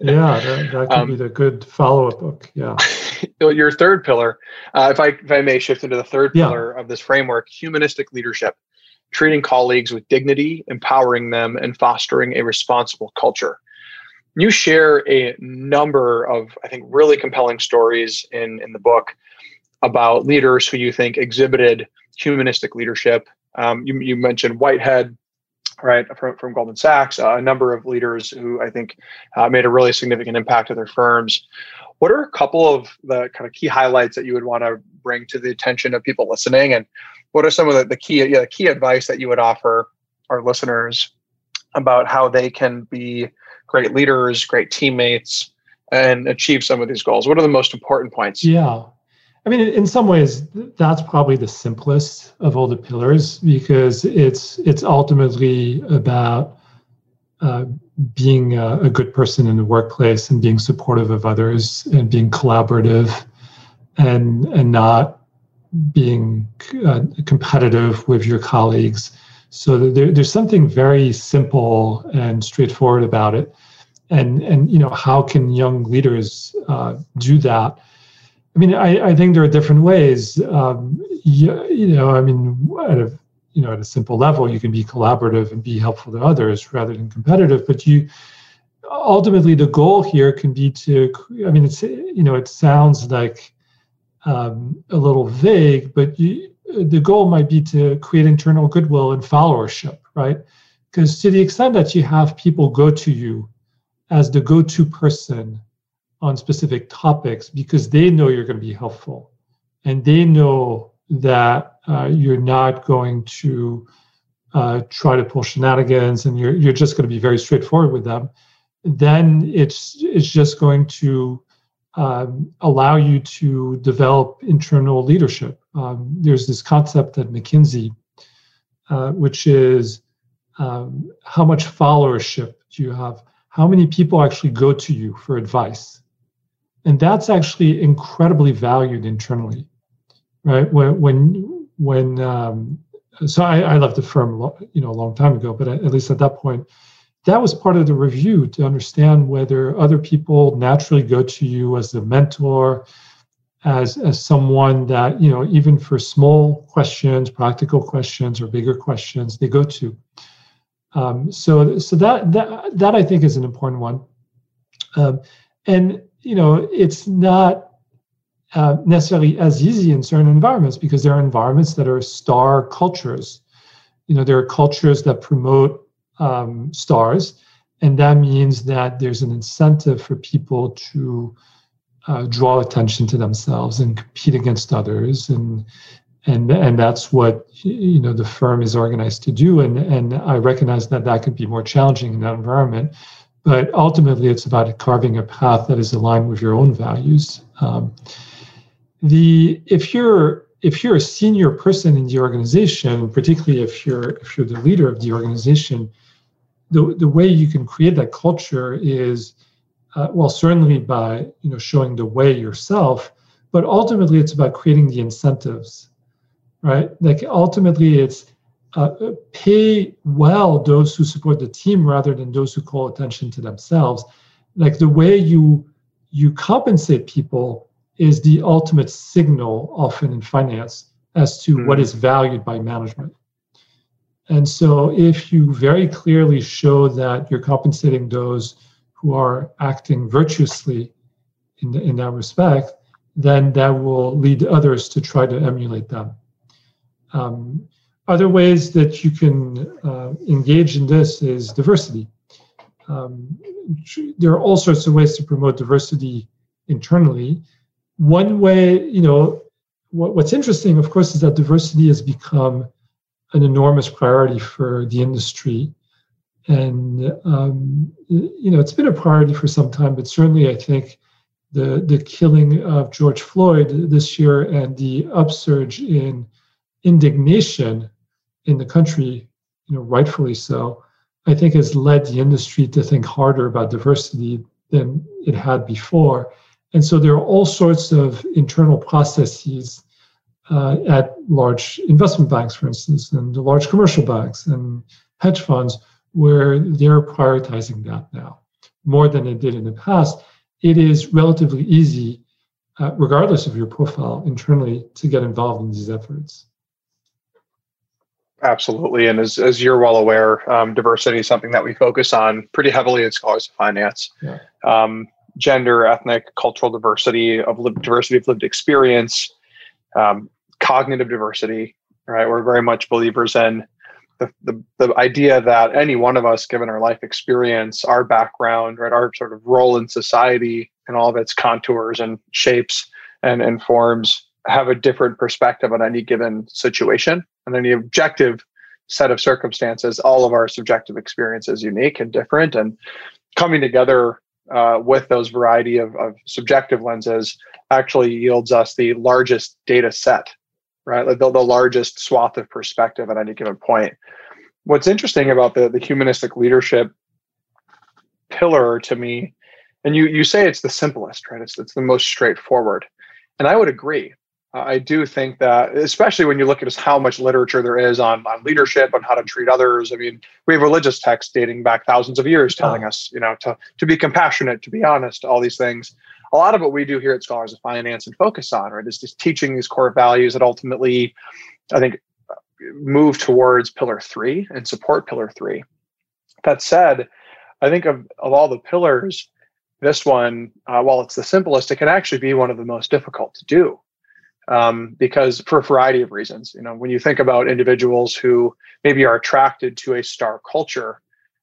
yeah, that, that could um, be the good follow up book. Yeah. Your third pillar, uh, if I if I may shift into the third yeah. pillar of this framework, humanistic leadership, treating colleagues with dignity, empowering them, and fostering a responsible culture you share a number of, I think, really compelling stories in, in the book about leaders who you think exhibited humanistic leadership. Um, you, you mentioned Whitehead, right, from, from Goldman Sachs, uh, a number of leaders who I think uh, made a really significant impact to their firms. What are a couple of the kind of key highlights that you would want to bring to the attention of people listening? And what are some of the, the key key advice that you would offer our listeners about how they can be great leaders, great teammates, and achieve some of these goals? What are the most important points? Yeah. I mean, in some ways, that's probably the simplest of all the pillars because it's it's ultimately about uh, being a, a, good person in the workplace and being supportive of others and being collaborative and and not being uh, competitive with your colleagues so there, there's something very simple and straightforward about it. And, and you know, how can young leaders uh, do that? I mean, I, I think there are different ways. Um, you, you know, I mean, at a you know at a simple level, you can be collaborative and be helpful to others rather than competitive. But you ultimately the goal here can be to. I mean, it's you know, it sounds like um, a little vague, but you the goal might be to create internal goodwill and followership, right? Because to the extent that you have people go to you as the go to person on specific topics because they know you're going to be helpful and they know that uh, you're not going to uh, try to pull shenanigans and you're, you're just going to be very straightforward with them, then it's, it's just going to um, allow you to develop internal leadership. Um, there's this concept at McKinsey, uh, which is um, how much followership do you have? How many people actually go to you for advice? And that's actually incredibly valued internally, right? When when when um, so I, I left the firm, you know, a long time ago, but at least at that point, that was part of the review to understand whether other people naturally go to you as a mentor as as someone that you know even for small questions practical questions or bigger questions they go to um, so so that that that i think is an important one um, and you know it's not uh, necessarily as easy in certain environments because there are environments that are star cultures you know there are cultures that promote um, stars. And that means that there's an incentive for people to uh, draw attention to themselves and compete against others. And, and, and that's what you know the firm is organized to do. And, and I recognize that that can be more challenging in that environment. But ultimately, it's about carving a path that is aligned with your own values. Um, the if you're if you're a senior person in the organization, particularly if you're if you're the leader of the organization, the, the way you can create that culture is uh, well certainly by you know showing the way yourself but ultimately it's about creating the incentives right like ultimately it's uh, pay well those who support the team rather than those who call attention to themselves like the way you you compensate people is the ultimate signal often in finance as to mm-hmm. what is valued by management and so, if you very clearly show that you're compensating those who are acting virtuously in, the, in that respect, then that will lead others to try to emulate them. Um, other ways that you can uh, engage in this is diversity. Um, there are all sorts of ways to promote diversity internally. One way, you know, what, what's interesting, of course, is that diversity has become an enormous priority for the industry. And um, you know, it's been a priority for some time, but certainly I think the the killing of George Floyd this year and the upsurge in indignation in the country, you know, rightfully so, I think has led the industry to think harder about diversity than it had before. And so there are all sorts of internal processes uh, at large investment banks, for instance, and the large commercial banks and hedge funds, where they're prioritizing that now more than it did in the past. It is relatively easy, uh, regardless of your profile internally, to get involved in these efforts. Absolutely. And as, as you're well aware, um, diversity is something that we focus on pretty heavily at Scholars of Finance. Yeah. Um, gender, ethnic, cultural diversity, of li- diversity of lived experience, um, cognitive diversity, right? We're very much believers in the, the, the idea that any one of us, given our life experience, our background, right, our sort of role in society and all of its contours and shapes and, and forms have a different perspective on any given situation and then the objective set of circumstances. All of our subjective experience is unique and different, and coming together uh, with those variety of, of subjective lenses actually yields us the largest data set, right? Like the, the largest swath of perspective at any given point. What's interesting about the, the humanistic leadership pillar to me, and you you say it's the simplest, right? It's it's the most straightforward. And I would agree. I do think that, especially when you look at how much literature there is on, on leadership, on how to treat others. I mean, we have religious texts dating back thousands of years telling oh. us, you know, to, to be compassionate, to be honest, all these things. A lot of what we do here at Scholars of Finance and focus on, right, is just teaching these core values that ultimately, I think, move towards pillar three and support pillar three. That said, I think of, of all the pillars, this one, uh, while it's the simplest, it can actually be one of the most difficult to do um, because for a variety of reasons. You know, when you think about individuals who maybe are attracted to a star culture,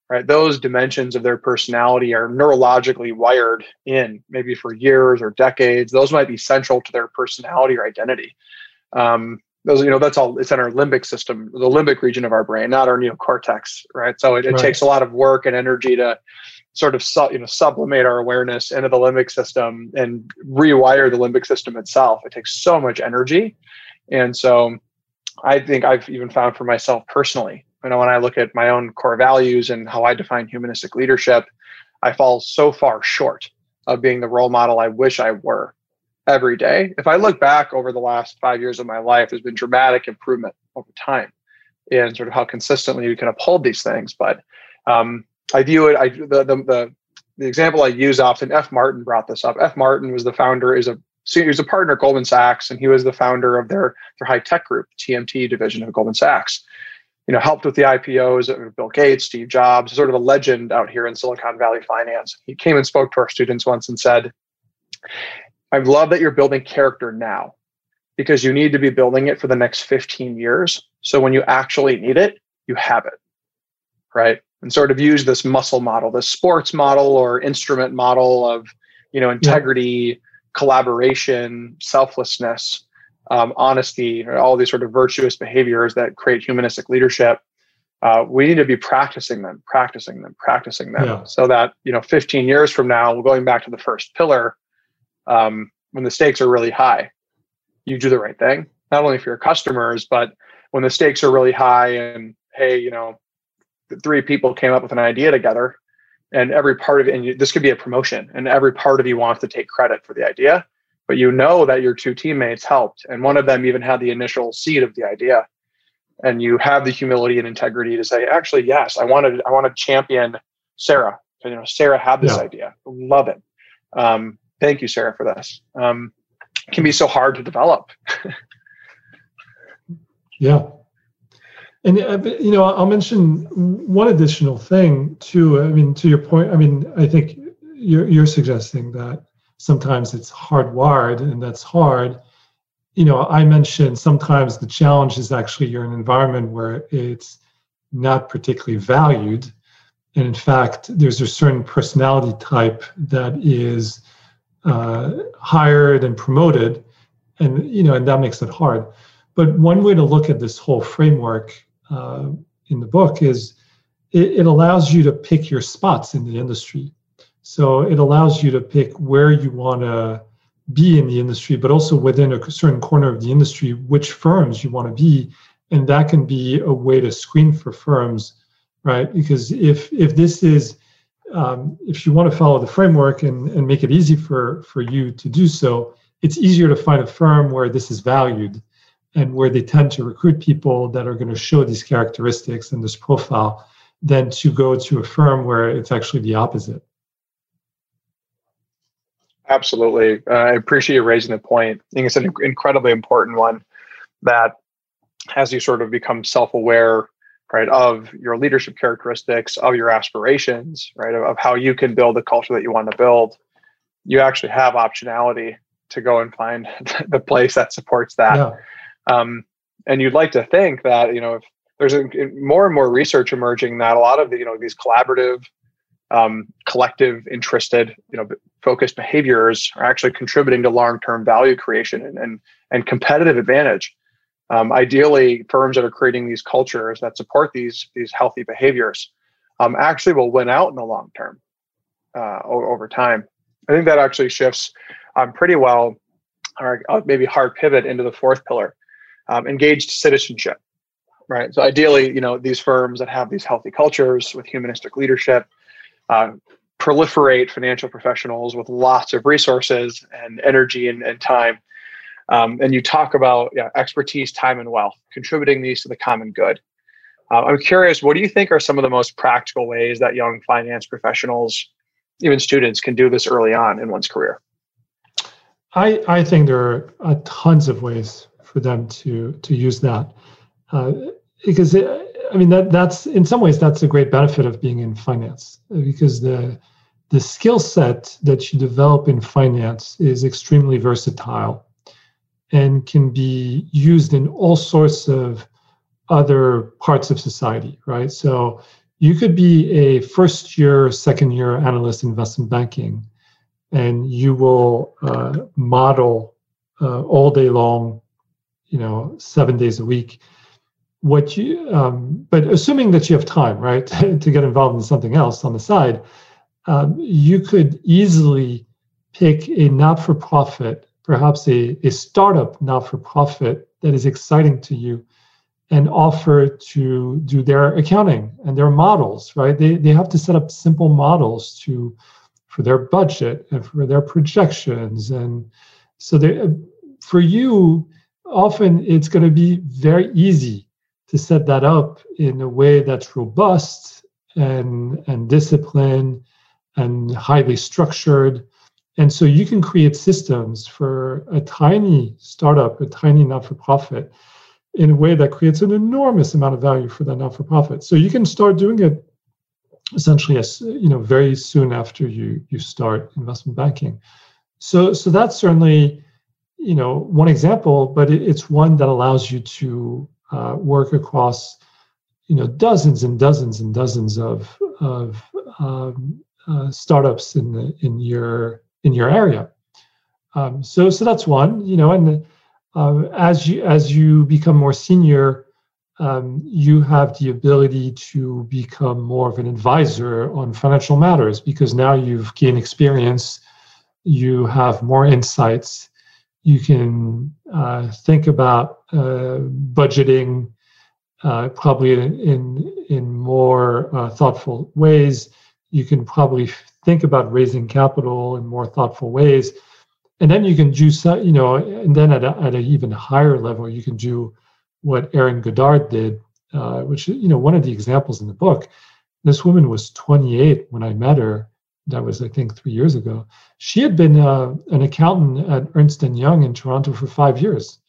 right? Those dimensions of their personality are neurologically wired in maybe for years or decades. Those might be central to their personality or identity. Um, those, you know, that's all. It's in our limbic system, the limbic region of our brain, not our neocortex, right? So it, it right. takes a lot of work and energy to sort of you know sublimate our awareness into the limbic system and rewire the limbic system itself. It takes so much energy. And so i think i've even found for myself personally you know when i look at my own core values and how i define humanistic leadership i fall so far short of being the role model i wish i were every day. If i look back over the last five years of my life there's been dramatic improvement over time in sort of how consistently we can uphold these things. But um, I view it. I the, the the the example I use often. Eff Martin brought this up. Eff Martin was the founder. is a he was a partner at Goldman Sachs, and he was the founder of their their high tech group, TMT division of Goldman Sachs. You know, helped with the IPOs of Bill Gates, Steve Jobs, sort of a legend out here in Silicon Valley finance. He came and spoke to our students once and said, "I love that you're building character now, because you need to be building it for the next 15 years. So when you actually need it, you have it." Right and sort of use this muscle model, this sports model or instrument model of, you know, integrity, collaboration, selflessness, um, honesty, all these sort of virtuous behaviors that create humanistic leadership. Uh, we need to be practicing them, practicing them, practicing them, yeah. so that you know, 15 years from now, we're going back to the first pillar, um, when the stakes are really high, you do the right thing, not only for your customers, but when the stakes are really high and hey, you know, three people came up with an idea together and every part of it and you, this could be a promotion and every part of you wants to take credit for the idea but you know that your two teammates helped and one of them even had the initial seed of the idea. And you have the humility and integrity to say actually yes i wanted i want to champion sarah. You know sarah had this yeah. idea. Love it. Um, thank you sarah for this. Um, can be so hard to develop. Yeah and uh, you know, I'll mention one additional thing too. I mean, to your point, I mean, I think you're you're suggesting that sometimes it's hardwired, and that's hard. You know, I mentioned sometimes the challenge is actually you're in an environment where it's not particularly valued, and in fact, there's a certain personality type that is uh, hired and promoted, and you know, and that makes it hard. But one way to look at this whole framework uh, in the book is it, it allows you to pick your spots in the industry. So it allows you to pick where you want to be in the industry, but also within a certain corner of the industry, which firms you want to be. and that can be a way to screen for firms, right? Because if if this is um, if you want to follow the framework and, and make it easy for, for you to do so, it's easier to find a firm where this is valued and where they tend to recruit people that are going to show these characteristics and this profile than to go to a firm where it's actually the opposite. Absolutely. Uh, I appreciate you raising the point. I think it's an incredibly important one that as you sort of become self aware right of your leadership characteristics of your aspirations right of, of, how you can build the culture that you want to build you actually have optionality to go and find the place that supports that yeah. Um, and you'd like to think that you know if there's a, more and more research emerging that a lot of the you know these collaborative um, collective interested you know focused behaviors are actually contributing to long-term value creation and, and, and competitive advantage um, ideally, firms that are creating these cultures that support these these healthy behaviors um, actually will win out in the long term uh, over time. I think that actually shifts um, pretty well, or uh, maybe hard pivot into the fourth pillar, um, engaged citizenship. Right. So ideally, you know, these firms that have these healthy cultures with humanistic leadership uh, proliferate financial professionals with lots of resources and energy and, and time um, and you talk about yeah, expertise, time, and wealth, contributing these to the common good. Uh, I'm curious, what do you think are some of the most practical ways that young finance professionals, even students, can do this early on in one's career? I, I think there are uh, tons of ways for them to to use that uh, because it, I mean that that's in some ways that's a great benefit of being in finance because the the skill set that you develop in finance is extremely versatile and can be used in all sorts of other parts of society, right? So you could be a first year, second year analyst in investment banking, and you will uh, model uh, all day long, you know, seven days a week. What you, um, but assuming that you have time, right, to get involved in something else on the side, um, you could easily pick a not for profit perhaps a, a startup not for profit that is exciting to you and offer to do their accounting and their models right they, they have to set up simple models to for their budget and for their projections and so they, for you often it's going to be very easy to set that up in a way that's robust and and disciplined and highly structured and so you can create systems for a tiny startup, a tiny not for profit, in a way that creates an enormous amount of value for that not for profit. So you can start doing it essentially as you know very soon after you you start investment banking. So so that's certainly you know one example, but it, it's one that allows you to uh, work across you know dozens and dozens and dozens of of um, uh, startups in the in your in your area. Um, so so that's one, you know, and uh, as you as you become more senior, um, you have the ability to become more of an advisor on financial matters because now you've gained experience, you have more insights, you can uh, think about uh, budgeting uh, probably in, in, in more uh, thoughtful ways. You can probably think about raising capital in more thoughtful ways. And then you can do, you know, and then at, at an even higher level, you can do what Erin Goddard did, uh, which, you know, one of the examples in the book. This woman was 28 when I met her. That was, I think, three years ago. She had been uh, an accountant at Ernst and Young in Toronto for five years,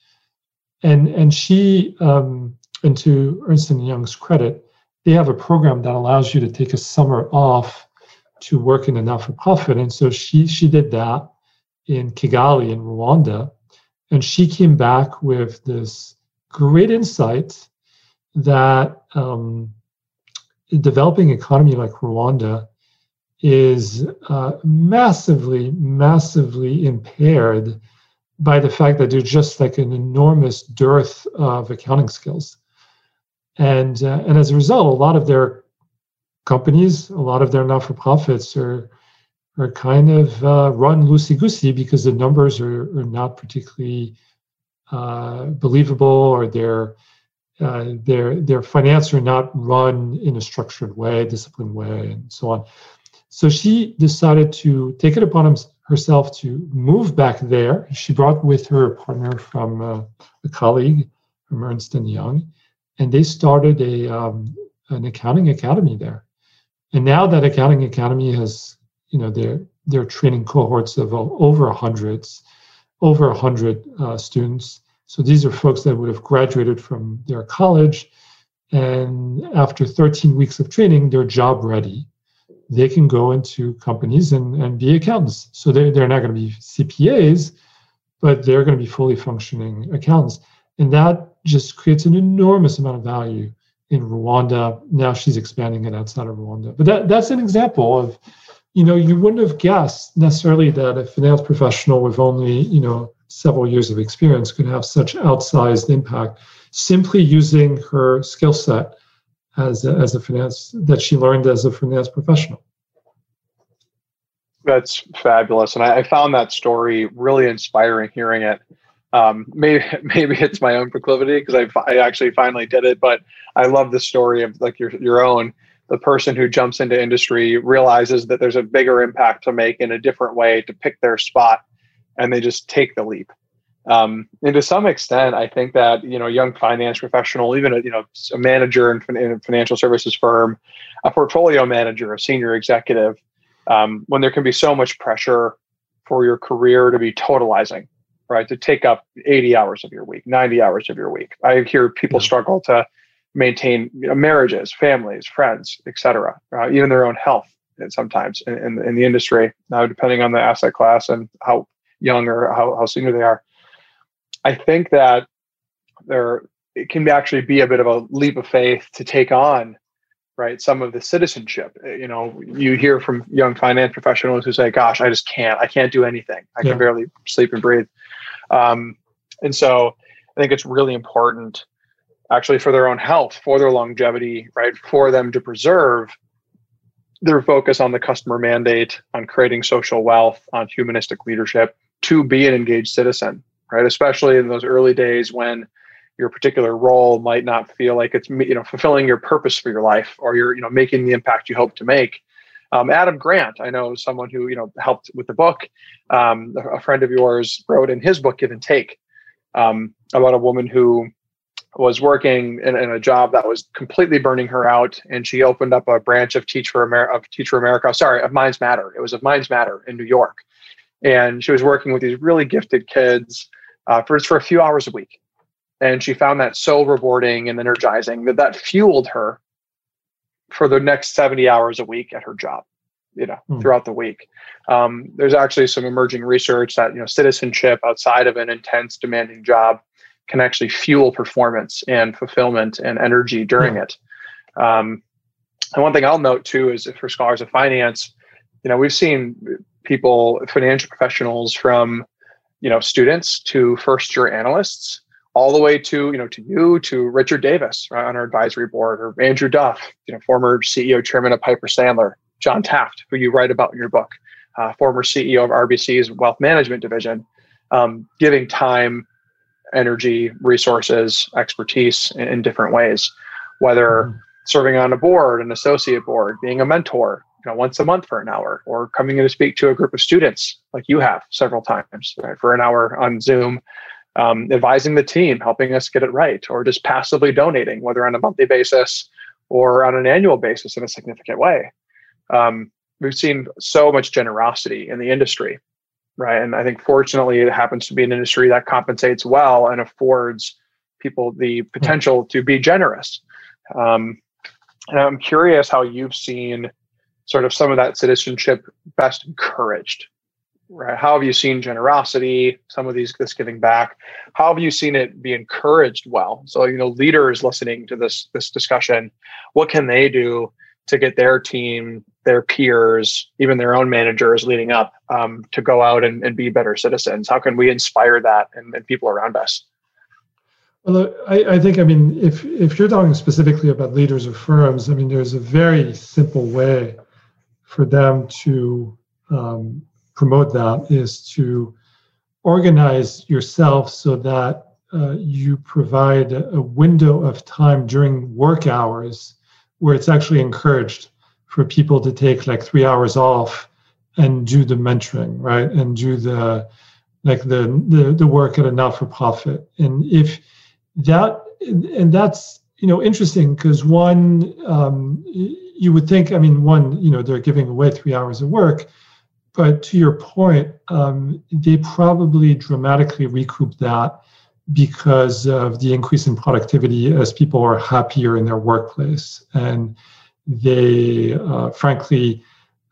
and and she, um, and to Ernst and Young's credit, they have a program that allows you to take a summer off to work in a not-for-profit. And so she she did that in Kigali in Rwanda. And she came back with this great insight that um, a developing economy like Rwanda is uh, massively, massively impaired by the fact that there's just like an enormous dearth of accounting skills. And, uh, and as a result, a lot of their companies, a lot of their not-for-profits are are kind of uh, run loosey-goosey because the numbers are, are not particularly uh, believable or they're uh, their their finance are not run in a structured way, disciplined way, and so on. So she decided to take it upon herself to move back there. She brought with her a partner from uh, a colleague from Ernst and Young, and they started a um, an accounting academy there. And now that accounting academy has, you know, their their training cohorts of over hundreds, over a hundred uh, students so these are folks that would have graduated from their college, and after 13 weeks of training, they're job ready. They can go into companies and, and be accountants. So they're, they're not going to be CPAs, but they're going to be fully functioning accountants. And that just creates an enormous amount of value in Rwanda. Now she's expanding it outside of Rwanda. But that, that's an example of, you know, you wouldn't have guessed necessarily that a finance professional with only, you know, several years of experience could have such outsized impact simply using her skill set as a, as a finance that she learned as a finance professional. That's fabulous, and I, I found that story really inspiring. Hearing it, um, maybe maybe it's my own proclivity because I, I actually finally did it, but I love the story of like your your own. The person who jumps into industry realizes that there's a bigger impact to make in a different way to pick their spot and they just take the leap. Um, and to some extent, I think that you know, young finance professional, even a you know, a manager in, in a financial services firm, a portfolio manager, a senior executive, um, when there can be so much pressure for your career to be totalizing, right? To take up 80 hours of your week, 90 hours of your week. I hear people struggle to maintain you know, marriages, families, friends, etc., uh, even their own health. Sometimes in, in, in the industry, now depending on the asset class and how young or how, how senior they are. I think that there it can actually be a bit of a leap of faith to take on right some of the citizenship. You know you hear from young finance professionals who say gosh i just can't i can't do anything. I yeah. can barely sleep and breathe. Um, and so i think it's really important actually for their own health for their longevity right for them to preserve their focus on the customer mandate on creating social wealth on humanistic leadership to be an engaged citizen, right? Especially in those early days when your particular role might not feel like it's you know fulfilling your purpose for your life or you're you know making the impact you hope to make. Um, Adam Grant, I know someone who you know helped with the book. Um, a friend of yours wrote in his book "Give and Take" um, about a woman who was working in, in, a job that was completely burning her out, and she opened up a branch of Teach for America, of Teach for America. Sorry, of Minds Matter. It was of Minds Matter in New York, and she was working with these really gifted kids uh, for for a few hours a week, and she found that so rewarding and energizing that that fueled her for the next seventy hours a week at her job. You know, hmm. throughout the week. Um, there's actually some emerging research that you know citizenship outside of an intense, demanding job can actually fuel performance and fulfillment and energy during it. Um, and one thing I'll note too is for scholars of finance, you know, we've seen people, financial professionals from, you know, students to first year analysts, all the way to, you know, to you, to Richard Davis right, on our advisory board, or Andrew Duff, you know, former CEO chairman of Piper Sandler, John Taft, who you write about in your book, uh, former CEO of RBC's wealth management division, um, giving time, energy, resources, expertise in, in different ways, whether mm-hmm. serving on a board, an associate board, being a mentor, you know, once a month for an hour, or coming in to speak to a group of students like you have several times right, for an hour on Zoom, um, advising the team, helping us get it right, or just passively donating, whether on a monthly basis or on an annual basis in a significant way. Um, we've seen so much generosity in the industry, right? And I think fortunately it happens to be an industry that compensates well and affords people the potential to be generous. Um, and I'm curious how you've seen sort of some of that citizenship best encouraged right? How have you seen generosity some of these this giving back? How have you seen it be encouraged well? So you know leaders listening to this this discussion what can they do to get their team their peers even their own managers leading up um, to go out and, and be better citizens? How can we inspire that and, and people around us? Well, I, I, think, I mean, if, if you're talking specifically about leaders of firms, I mean, there's a very simple way for them to um, promote that is to organize yourself so that uh, you provide a window of time during work hours where it's actually encouraged for people to take like three hours off and do the mentoring, right? And do the like the the, the work at a not-for-profit. And if that and that's you know interesting because one um, you would think i mean one you know they're giving away three hours of work but to your point um, they probably dramatically recoup that because of the increase in productivity as people are happier in their workplace. And they uh, frankly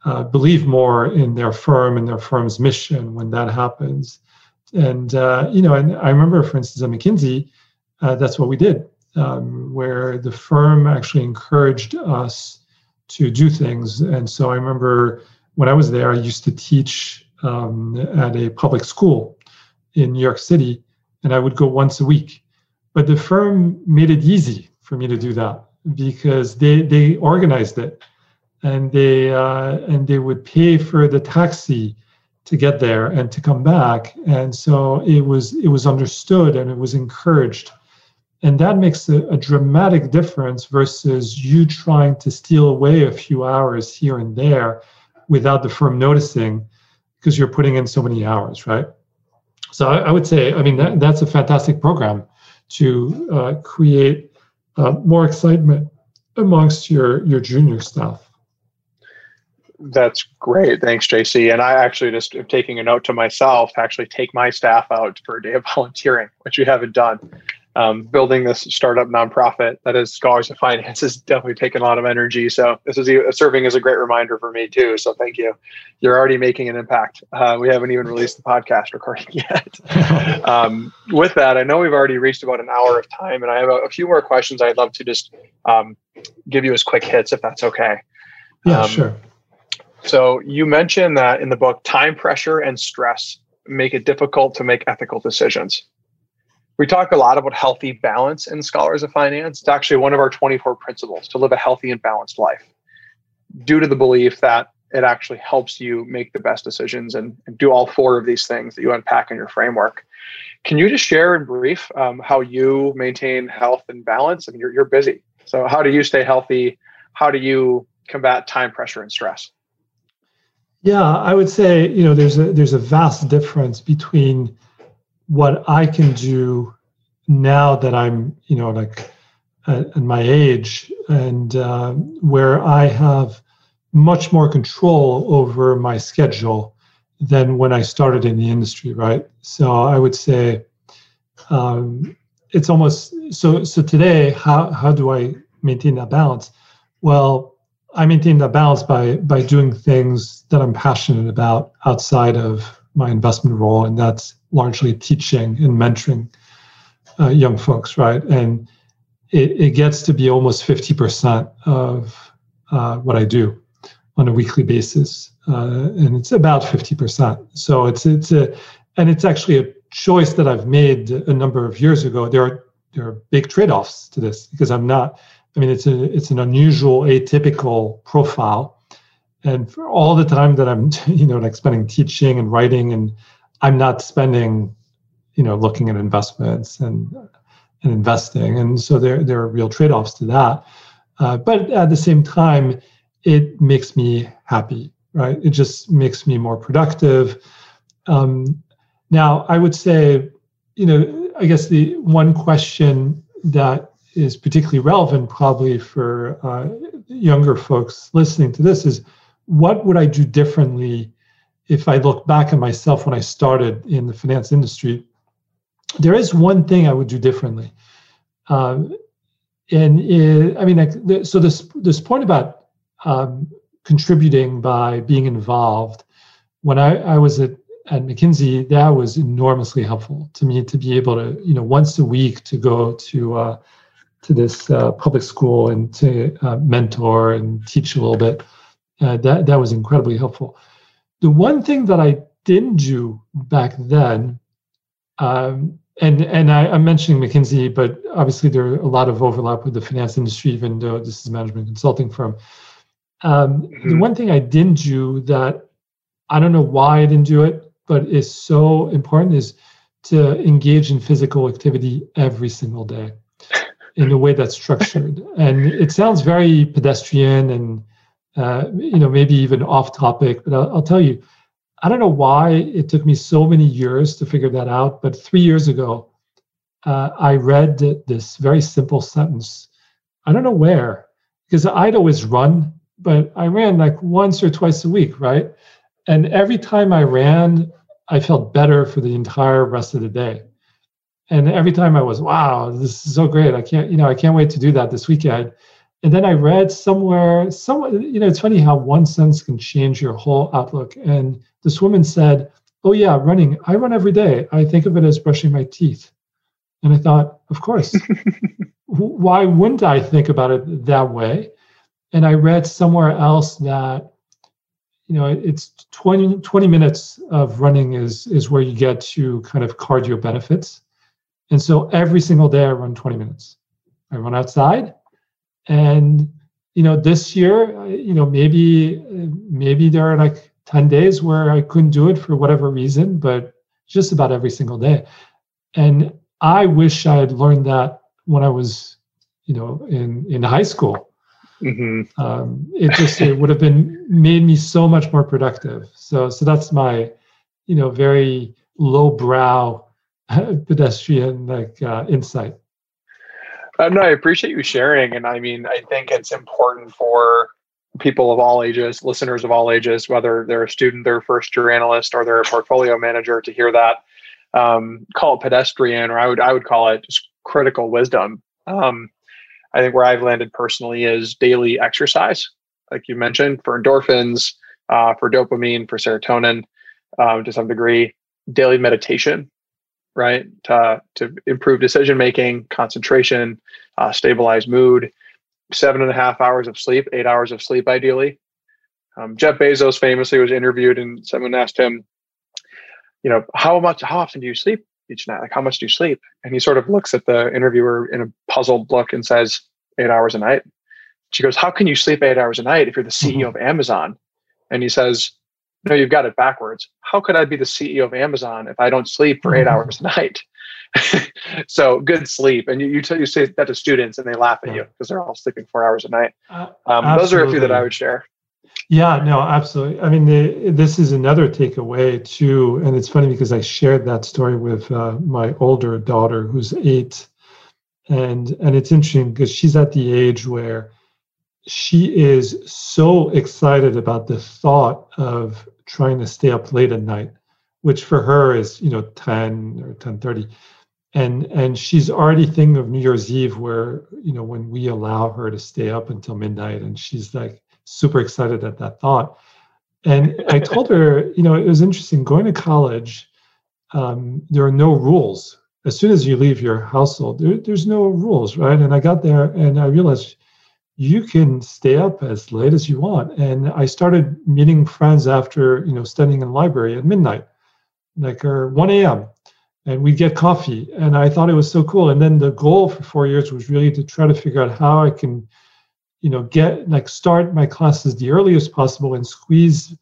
uh, believe more in their firm and their firm's mission when that happens. And uh, you know and i remember for instance at mckinsey uh, that's what we did um, where the firm actually encouraged us to do things. And so I remember when I was there, I used to teach um, at a public school in New York City, and I would go once a week. But the firm made it easy for me to do that because they they organized it, and they uh, and they would pay for the taxi to get there and to come back. And so it was it was understood and it was encouraged and that makes a, a, dramatic difference versus you trying to steal away a few hours here and there without the firm noticing because you're putting in so many hours, right? So I, I would say, I mean, that, that's a fantastic program to uh, create uh, more excitement amongst your, your junior staff. That's great. Thanks, JC. And I actually just am taking a note to myself to actually take my staff out for a day of volunteering, which we haven't done um, building this startup nonprofit that is Scholars of Finance has definitely taken a lot of energy. So this is serving as a great reminder for me too. So thank you. You're already making an impact. Uh, we haven't even released the podcast recording yet. um, with that, I know we've already reached about an hour of time, and I have a, a few more questions. I'd love to just um, give you as quick hits if that's okay. Yeah, um, sure. So you mentioned that in the book, time pressure and stress make it difficult to make ethical decisions we talk a lot about healthy balance in Scholars of Finance. It's actually one of our 24 principles to live a healthy and balanced life due to the belief that it actually helps you make the best decisions and, and do all four of these things that you unpack in your framework. Can you just share in brief um, how you maintain health and balance? I mean, you're, you're busy. So, how do you stay healthy? How do you combat time pressure and stress? Yeah, I would say you know there's a there's a vast difference between what I can do now that I'm, you know, like at, at my age and uh, where I have much more control over my schedule than when I started in the industry, right? So I would say um, it's almost so. So today, how how do I maintain that balance? Well, I maintain that balance by by doing things that I'm passionate about outside of my investment role, and that's largely teaching and mentoring uh, young folks, right? And it, it, gets to be almost 50% of uh, what I do on a weekly basis. Uh, and it's about 50%. So it's, it's a, and it's actually a choice that I've made a number of years ago. There are, there are big trade-offs to this because I'm not, I mean, it's a, it's an unusual, atypical profile and for all the time that i'm you know like spending teaching and writing and i'm not spending you know looking at investments and and investing. And so there there are real trade-offs to that. Uh, but at the same time it makes me happy right? It just makes me more productive. Um, now i would say you know i guess the one question that is particularly relevant probably for uh, younger folks listening to this is what would I do differently if I look back at myself when I started in the finance industry? There is one thing I would do differently. Um, and it, I mean, like, so this this point about um, contributing by being involved. When I, I was at, at McKinsey, that was enormously helpful to me to be able to, you know, once a week to go to uh, to this uh, public school and to uh, mentor and teach a little bit uh, that that was incredibly helpful. The one thing that I didn't do back then, um, and and I, am mentioning McKinsey, but obviously there are a lot of overlap with the finance industry, even though this is a management consulting firm. Um, mm-hmm. The one thing I didn't do that I don't know why I didn't do it, but is so important is to engage in physical activity every single day in a way that's structured. And it sounds very pedestrian and uh, you know maybe even off topic, but I'll, I'll tell you, I don't know why it took me so many years to figure that out. But three years ago, uh, I read this very simple sentence. I don't know where, because I'd always run, but I ran like once or twice a week, right? And every time I ran, I felt better for the entire rest of the day. And every time I was, wow, this is so great. I can't, you know, I can't wait to do that this weekend. And then I read somewhere, somewhere, you know, it's funny how one sentence can change your whole outlook. And this woman said, Oh, yeah, running. I run every day. I think of it as brushing my teeth. And I thought, Of course. Why wouldn't I think about it that way? And I read somewhere else that you know it's 20, 20 minutes of running is is where you get to kind of cardio benefits and so every single day i run 20 minutes i run outside and you know this year you know maybe maybe there are like 10 days where i couldn't do it for whatever reason but just about every single day and i wish i had learned that when i was you know in in high school Mm-hmm. Um, it just it would have been made me so much more productive. So so that's my, you know, very lowbrow pedestrian like uh, insight. Uh, no, I appreciate you sharing, and I mean, I think it's important for people of all ages, listeners of all ages, whether they're a student, they're a first year analyst, or they're a portfolio manager, to hear that. Um, call it pedestrian, or I would I would call it just critical wisdom. Um, I think where I've landed personally is daily exercise, like you mentioned, for endorphins, uh, for dopamine, for serotonin, um, to some degree, daily meditation, right, to, to improve decision making, concentration, uh, stabilize mood, seven and a half hours of sleep, eight hours of sleep, ideally. Um, Jeff Bezos famously was interviewed, and someone asked him, you know, how much, how often do you sleep? each night? Like, how much do you sleep? And he sort of looks at the interviewer in a puzzled look and says, eight hours a night. She goes, How can you sleep eight hours a night if you're the CEO mm-hmm. of Amazon? And he says, No, you've got it backwards. How could I be the CEO of Amazon if I don't sleep for 8 mm-hmm. hours a night? so good sleep. And you, you, t- you say that to students and they laugh at you because they're all sleeping four hours a night. Um, those are a few that I would share. Yeah, no, absolutely. I mean, the, this is another takeaway too, and it's funny because I shared that story with uh, my older daughter, who's eight, and and it's interesting because she's at the age where she is so excited about the thought of trying to stay up late at night, which for her is you know ten or ten thirty, and and she's already thinking of New Year's Eve where you know when we allow her to stay up until midnight, and she's like super excited at that thought. And I told her, you know, it was interesting going to college. Um, there are no rules. As soon as you leave your household, there, there's no rules, right? And I got there and I realized you can stay up as late as you want. And I started meeting friends after, you know, studying in the library at midnight, like or 1 a.m. And we'd get coffee. And I thought it was so cool. And then the goal for four years was really to try to figure out how I can you know get like start my classes the earliest possible and squeeze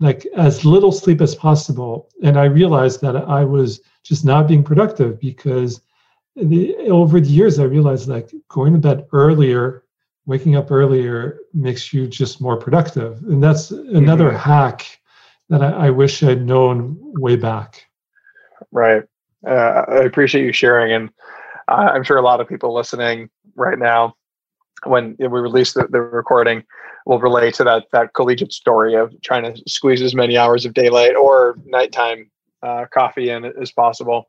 like as little sleep as possible and i realized that i was just not being productive because the, over the years i realized like going to bed earlier waking up earlier makes you just more productive and that's another mm-hmm. hack that I, I, wish i'd known way back right uh, i appreciate you sharing and uh, i'm sure a lot of people listening right now when we release the, the recording will relate to that that collegiate story of trying to squeeze as many hours of daylight or nighttime uh, coffee in as possible.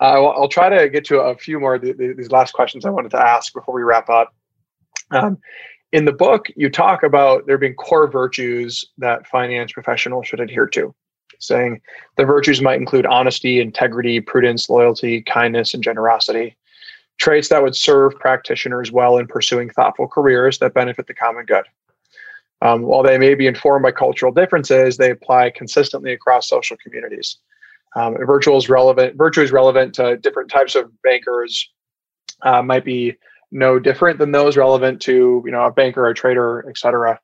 Uh, I'll, I'll, try to get to a few more of the, the, these last questions I wanted to ask before we wrap up. Um, in the book, you talk about there being core virtues that finance professionals should adhere to, saying the virtues might include honesty, integrity, prudence, loyalty, kindness, and generosity traits that would serve practitioners well in pursuing thoughtful careers that benefit the common good. Um, while they may be informed by cultural differences, they apply consistently across social communities. Um, is relevant. Virtue is relevant to different types of bankers. Uh, might be no different than those relevant to you know a banker, a trader, etc.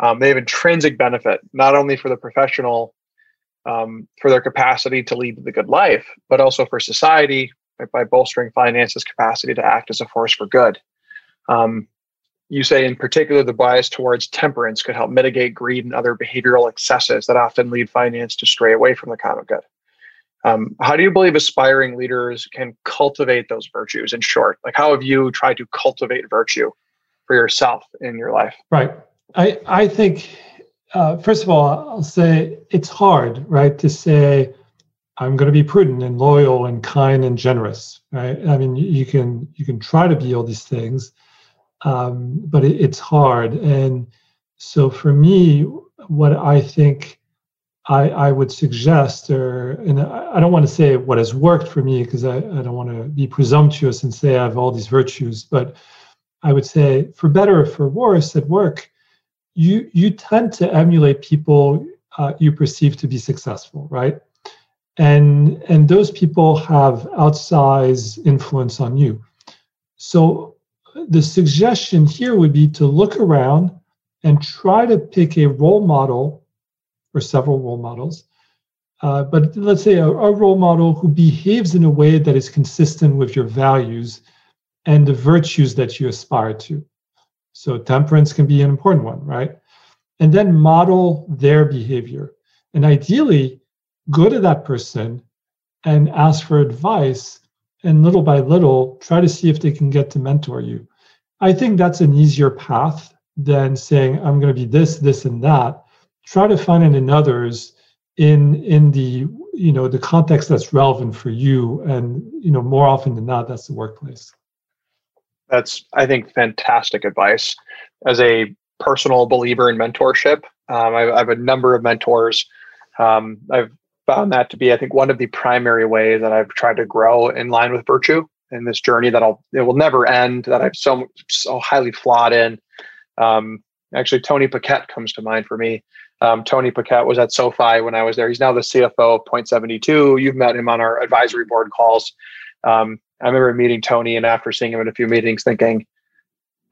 Um, they have intrinsic benefit not only for the professional um, for their capacity to lead the good life, but also for society right, by bolstering finance's capacity to act as a force for good. Um, you say, in particular, the bias towards temperance could help mitigate greed and other behavioral excesses that often lead finance to stray away from the common good. Um, how do you believe aspiring leaders can cultivate those virtues? In short, like how have you tried to cultivate virtue for yourself in your life? Right. I I think uh, first of all, I'll say it's hard, right, to say I'm going to be prudent and loyal and kind and generous, right? I mean, you can you can try to be all these things, um, but it, it's hard. And so for me, what I think I, I would suggest, or and I don't want to say what has worked for me because I, I don't want to be presumptuous and say I have all these virtues, but I would say for better or for worse at work, you you tend to emulate people uh, you perceive to be successful, right? And and those people have outsized influence on you. So the suggestion here would be to look around and try to pick a role model or several role models. Uh, but let's say a, a role model who behaves in a way that is consistent with your values and the virtues that you aspire to. So temperance can be an important one, right? And then model their behavior. And ideally, go to that person and ask for advice. And little by little, try to see if they can get to mentor you. I think that's an easier path than saying, I'm going to be this, this, and that. Try to find it in others in in the you know the context that's relevant for you and you know more often than not that's the workplace that's, I think, fantastic advice. As a personal believer in mentorship, um, I, I, have a number of mentors. Um, I've found that to be, I think, one of the primary ways that I've tried to grow in line with virtue in this journey that I'll it will never end. That I've so so highly flawed in. Um, actually, Tony Paquette comes to mind for me. Um, Tony Paquette was at SoFi when I was there. He's now the CFO of Point Seventy Two. You've met him on our advisory board calls. Um, I remember meeting Tony and after seeing him in a few meetings, thinking,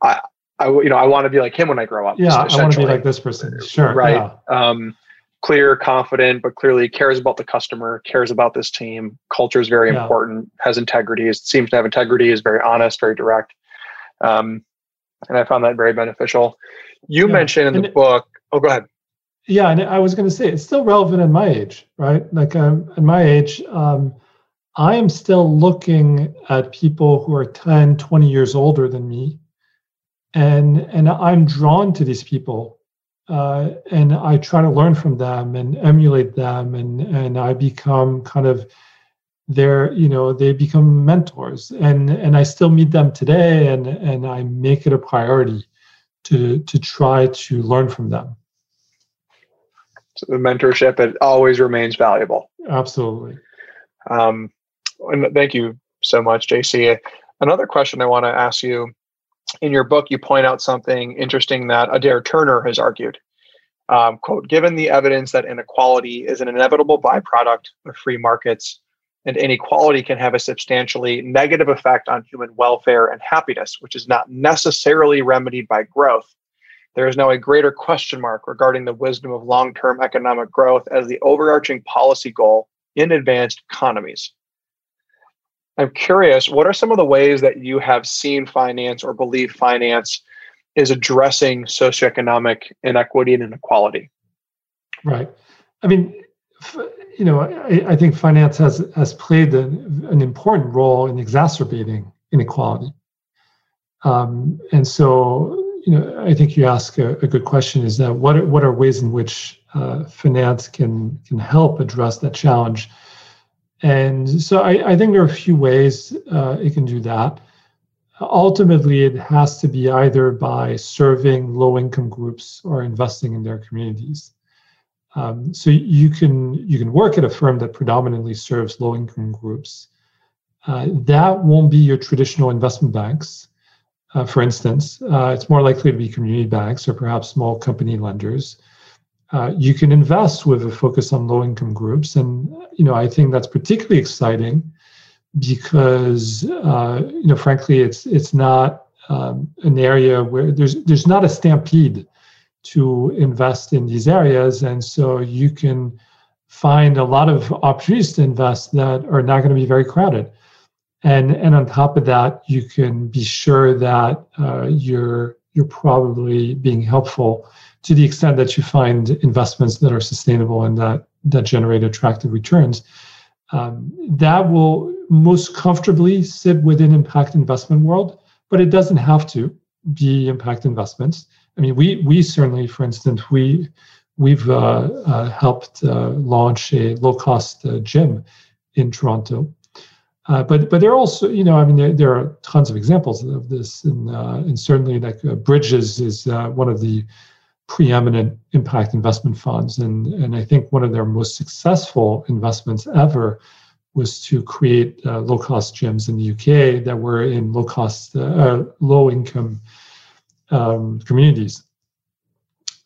I, I you know, I want to be like him when I grow up. Yeah, I want to be like this person. Sure, right. Yeah. Um, clear, confident, but clearly cares about the customer, cares about this team. Culture is very yeah. important. Has integrity. Seems to have integrity. Is very honest, very direct. Um, and I found that very beneficial. You yeah. mentioned in and the it, book. Oh, go ahead. Yeah, and I was going to say it's still relevant in my age, right? Like um, in my age. Um, I am still looking at people who are 10, 20 years older than me. And, and I'm drawn to these people. Uh, and I try to learn from them and emulate them. And, and I become kind of their, you know, they become mentors. And, and I still meet them today and, and I make it a priority to, to try to learn from them. Mentorship, it always remains valuable. Absolutely. Um, and thank you so much, JC. Another question I want to ask you in your book, you point out something interesting that Adair Turner has argued. Um, quote, given the evidence that inequality is an inevitable byproduct of free markets and inequality can have a substantially negative effect on human welfare and happiness, which is not necessarily remedied by growth, there is now a greater question mark regarding the wisdom of long term economic growth as the overarching policy goal in advanced economies. I'm curious, what are some of the ways that you have seen finance or believe finance is addressing socioeconomic inequity and inequality? Right. I mean, you know, I, I think finance has has played an, an important role in exacerbating inequality. Um, and so, you know, I think you ask a, a, good question: is that what are, what are ways in which uh, finance can can help address that challenge? And so I, I think there are a few ways uh, it can do that. Ultimately, it has to be either by serving low income groups or investing in their communities. Um, so you can you can work at a firm that predominantly serves low income groups. Uh, that won't be your traditional investment banks. Uh, for instance, uh, it's more likely to be community banks or perhaps small company lenders. Uh, you can invest with a focus on low income groups. And you know i think that's particularly exciting because uh, you know frankly it's it's not um, an area where there's there's not a stampede to invest in these areas. And so you can find a lot of opportunities to invest that are not going to be very crowded. And, and on top of that, you can be sure that uh, you're, you're probably being helpful to the extent that you find investments that are sustainable and that, that generate attractive returns. Um, that will most comfortably sit within impact investment world, but it doesn't have to be impact investments. I mean, we we certainly, for instance, we we've uh, uh, helped uh, launch a low cost uh, gym in Toronto. Uh, but but there are also you know I mean there, there are tons of examples of this and uh, and certainly like Bridges is one of the preeminent impact investment funds and and I think one of their most successful investments ever was to create low cost gyms in the UK that were in low cost low income um, communities.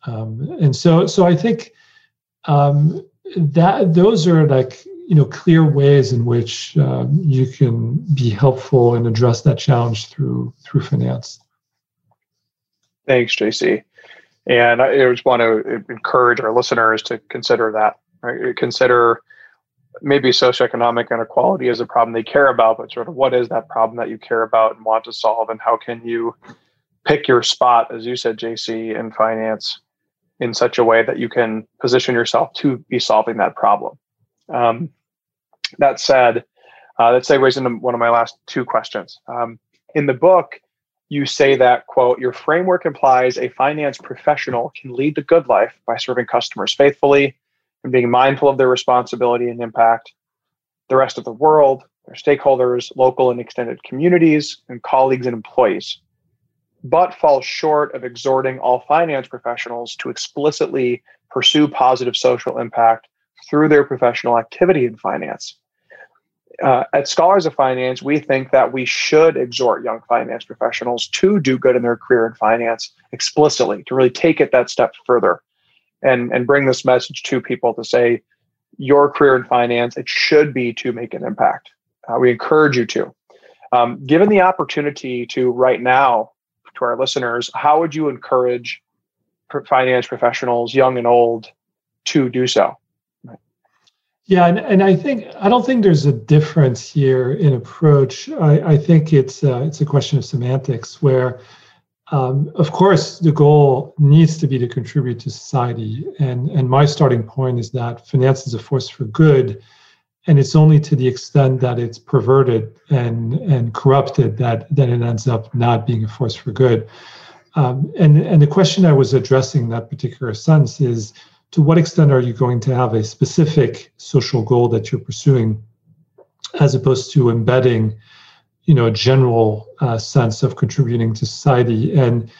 Um, and so, so I think um, that those are like you know clear ways in which um, you can be helpful and address that challenge through through finance. Thanks, JC. And I just want to encourage our listeners to consider that. Right? Consider maybe socioeconomic inequality is a problem they care about, but sort of what is that problem that you care about and want to solve, and how can you pick your spot, as you said, JC, in finance in such a way that you can position yourself to be solving that problem. Um, that said, uh, that segues into one of my last two questions. Um, in the book, you say that, quote, your framework implies a finance professional can lead the good life by serving customers faithfully and being mindful of their responsibility and impact, the rest of the world, their stakeholders, local and extended communities, and colleagues and employees but falls short of exhorting all finance professionals to explicitly pursue positive social impact through their professional activity in finance. Uh, at Scholars of Finance, we think that we should exhort young finance professionals to do good in their career in finance explicitly, to really take it that step further and, and bring this message to people to say, your career in finance, it should be to make an impact. Uh, we encourage you to. Um, given the opportunity to right now to our listeners, how would you encourage finance professionals, young and old, to do so? Yeah, and, and I think I don't think there's a difference here in approach. I, I think it's uh, it's a question of semantics where, um, of course, the goal needs to be to contribute to society, and and my starting point is that finance is a force for good, and it's only to the extent that it's perverted and and corrupted that that it ends up not being a force for good. Um, and and the question I was addressing in that particular sense is to what extent are you going to have a specific social goal that you're pursuing, as opposed to embedding, you know, a general uh, sense of contributing to society. And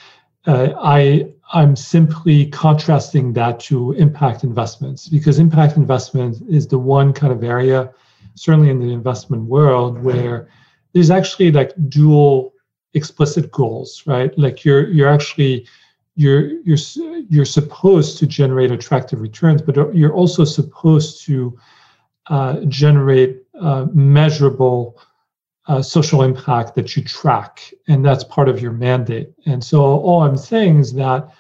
uh, I I'm simply contrasting that to impact investments because impact investment is the one kind of area, certainly in the investment world, where there's actually like dual explicit goals, right? Like you're you're actually you're you're you're supposed to generate attractive returns, but you're also supposed to uh, generate uh, measurable uh, social impact that you track, and that's part of your mandate. And so, all I'm saying is that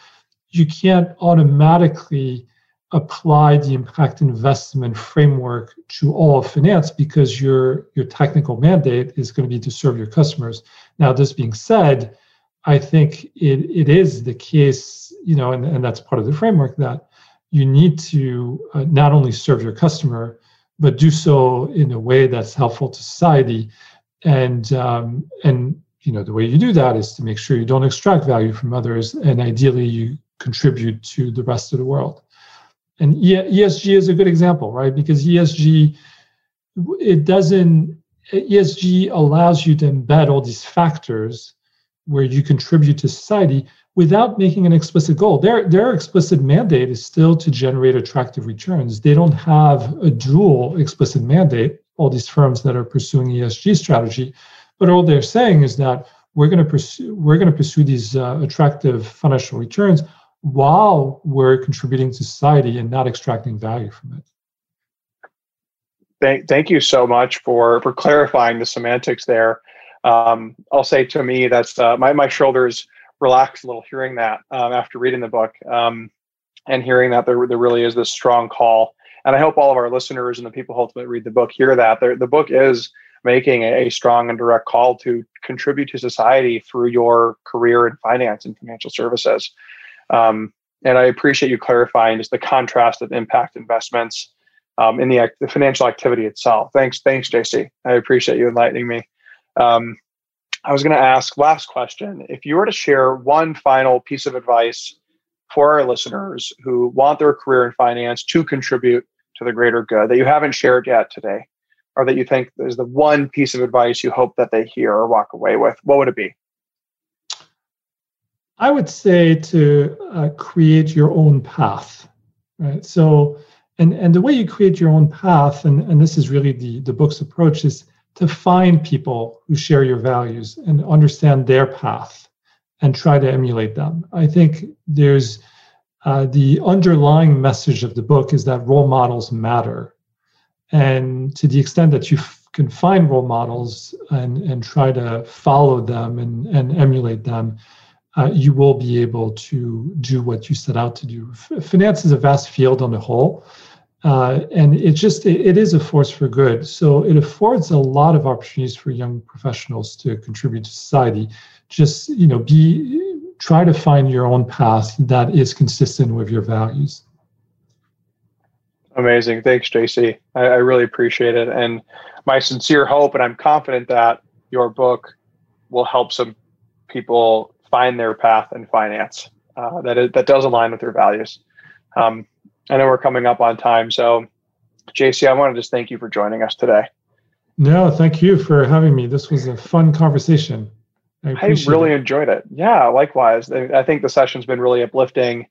you can't automatically apply the impact investment framework to all of finance because your your technical mandate is going to be to serve your customers. Now, this being said, I think it, it is the case, you know, and, and that's part of the framework that you need to uh, not only serve your customer, but do so in a way that's helpful to society. And um, and you know the way you do that is to make sure you don't extract value from others and ideally you contribute to the rest of the world. And esg is a good example right? Because esg it doesn't esg allows you to embed all these factors where you contribute to society without making an explicit goal their their explicit mandate is still to generate attractive returns they don't have a dual explicit mandate all these firms that are pursuing ESG strategy. But all they're saying is that we're going to pursue we're going to pursue these uh, attractive financial returns while we're contributing to society and not extracting value from it. Thank, thank you so much for for clarifying the semantics there. Um, I'll say to me that's uh, my my shoulders relax a little hearing that um, after reading the book um, and hearing that there there really is this strong call and I hope all of our listeners and the people who ultimately read the book hear that. The, the book is making a, a strong and direct call to contribute to society through your career in finance and financial services. Um, and I appreciate you clarifying just the contrast of impact investments um, in the, the, financial activity itself. Thanks, thanks, JC. I appreciate you enlightening me. Um, I was going to ask last question: If you were to share one final piece of advice for our listeners who want their career in finance to contribute to the greater good that you haven't shared yet today, or that you think is the one piece of advice you hope that they hear or walk away with, what would it be? I would say to uh, create your own path, right? So, and and the way you create your own path, and and this is really the the book's approach, is to find people who share your values and understand their path, and try to emulate them. I think there's uh, the underlying message of the book is that role models matter, and to the extent that you f- can find role models and and try to follow them and and emulate them uh, you will be able to do what you set out to do. F- finance is a vast field on the whole, uh, and it just it, it is a force for good. So it affords a lot of opportunities for young professionals to contribute to society. Just you know, be try to find your own path that is consistent with your values. Amazing, thanks, JC. I, I really appreciate it, and my sincere hope, and I'm confident that your book will help some people find their path in finance uh, that is, that does align with their values. Um, I know we're coming up on time, so JC, I want to just thank you for joining us today. No, thank you for having me. This was a fun conversation. I, I really it. enjoyed it. Yeah, likewise. I think the session's been really uplifting.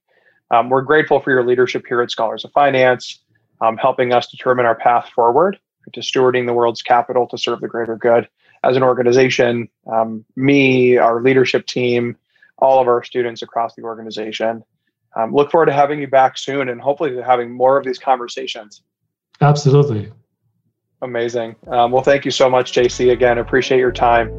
Um, we're grateful for your leadership here at Scholars of Finance, um, helping us determine our path forward to stewarding the world's capital to serve the greater good as an organization, um, me, our leadership team, all of our students across the organization. Um, look forward to having you back soon and hopefully having more of these conversations. Absolutely. Amazing. Um, well, thank you so much, JC. Again, appreciate your time.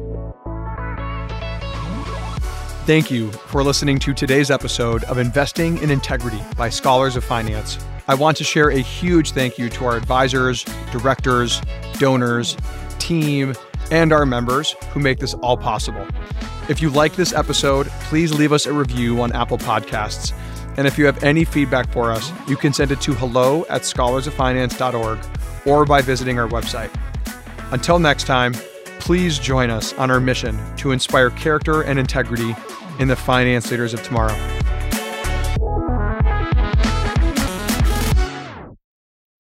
Thank you for listening to today's episode of Investing in Integrity by Scholars of Finance. I want to share a huge thank you to our advisors, directors, donors, team, and our members who make this all possible. If you like this episode, please leave us a review on Apple Podcasts. And if you have any feedback for us, you can send it to hello at scholarsoffinance.org or by visiting our website. Until next time, please join us on our mission to inspire character and integrity in the finance leaders of tomorrow.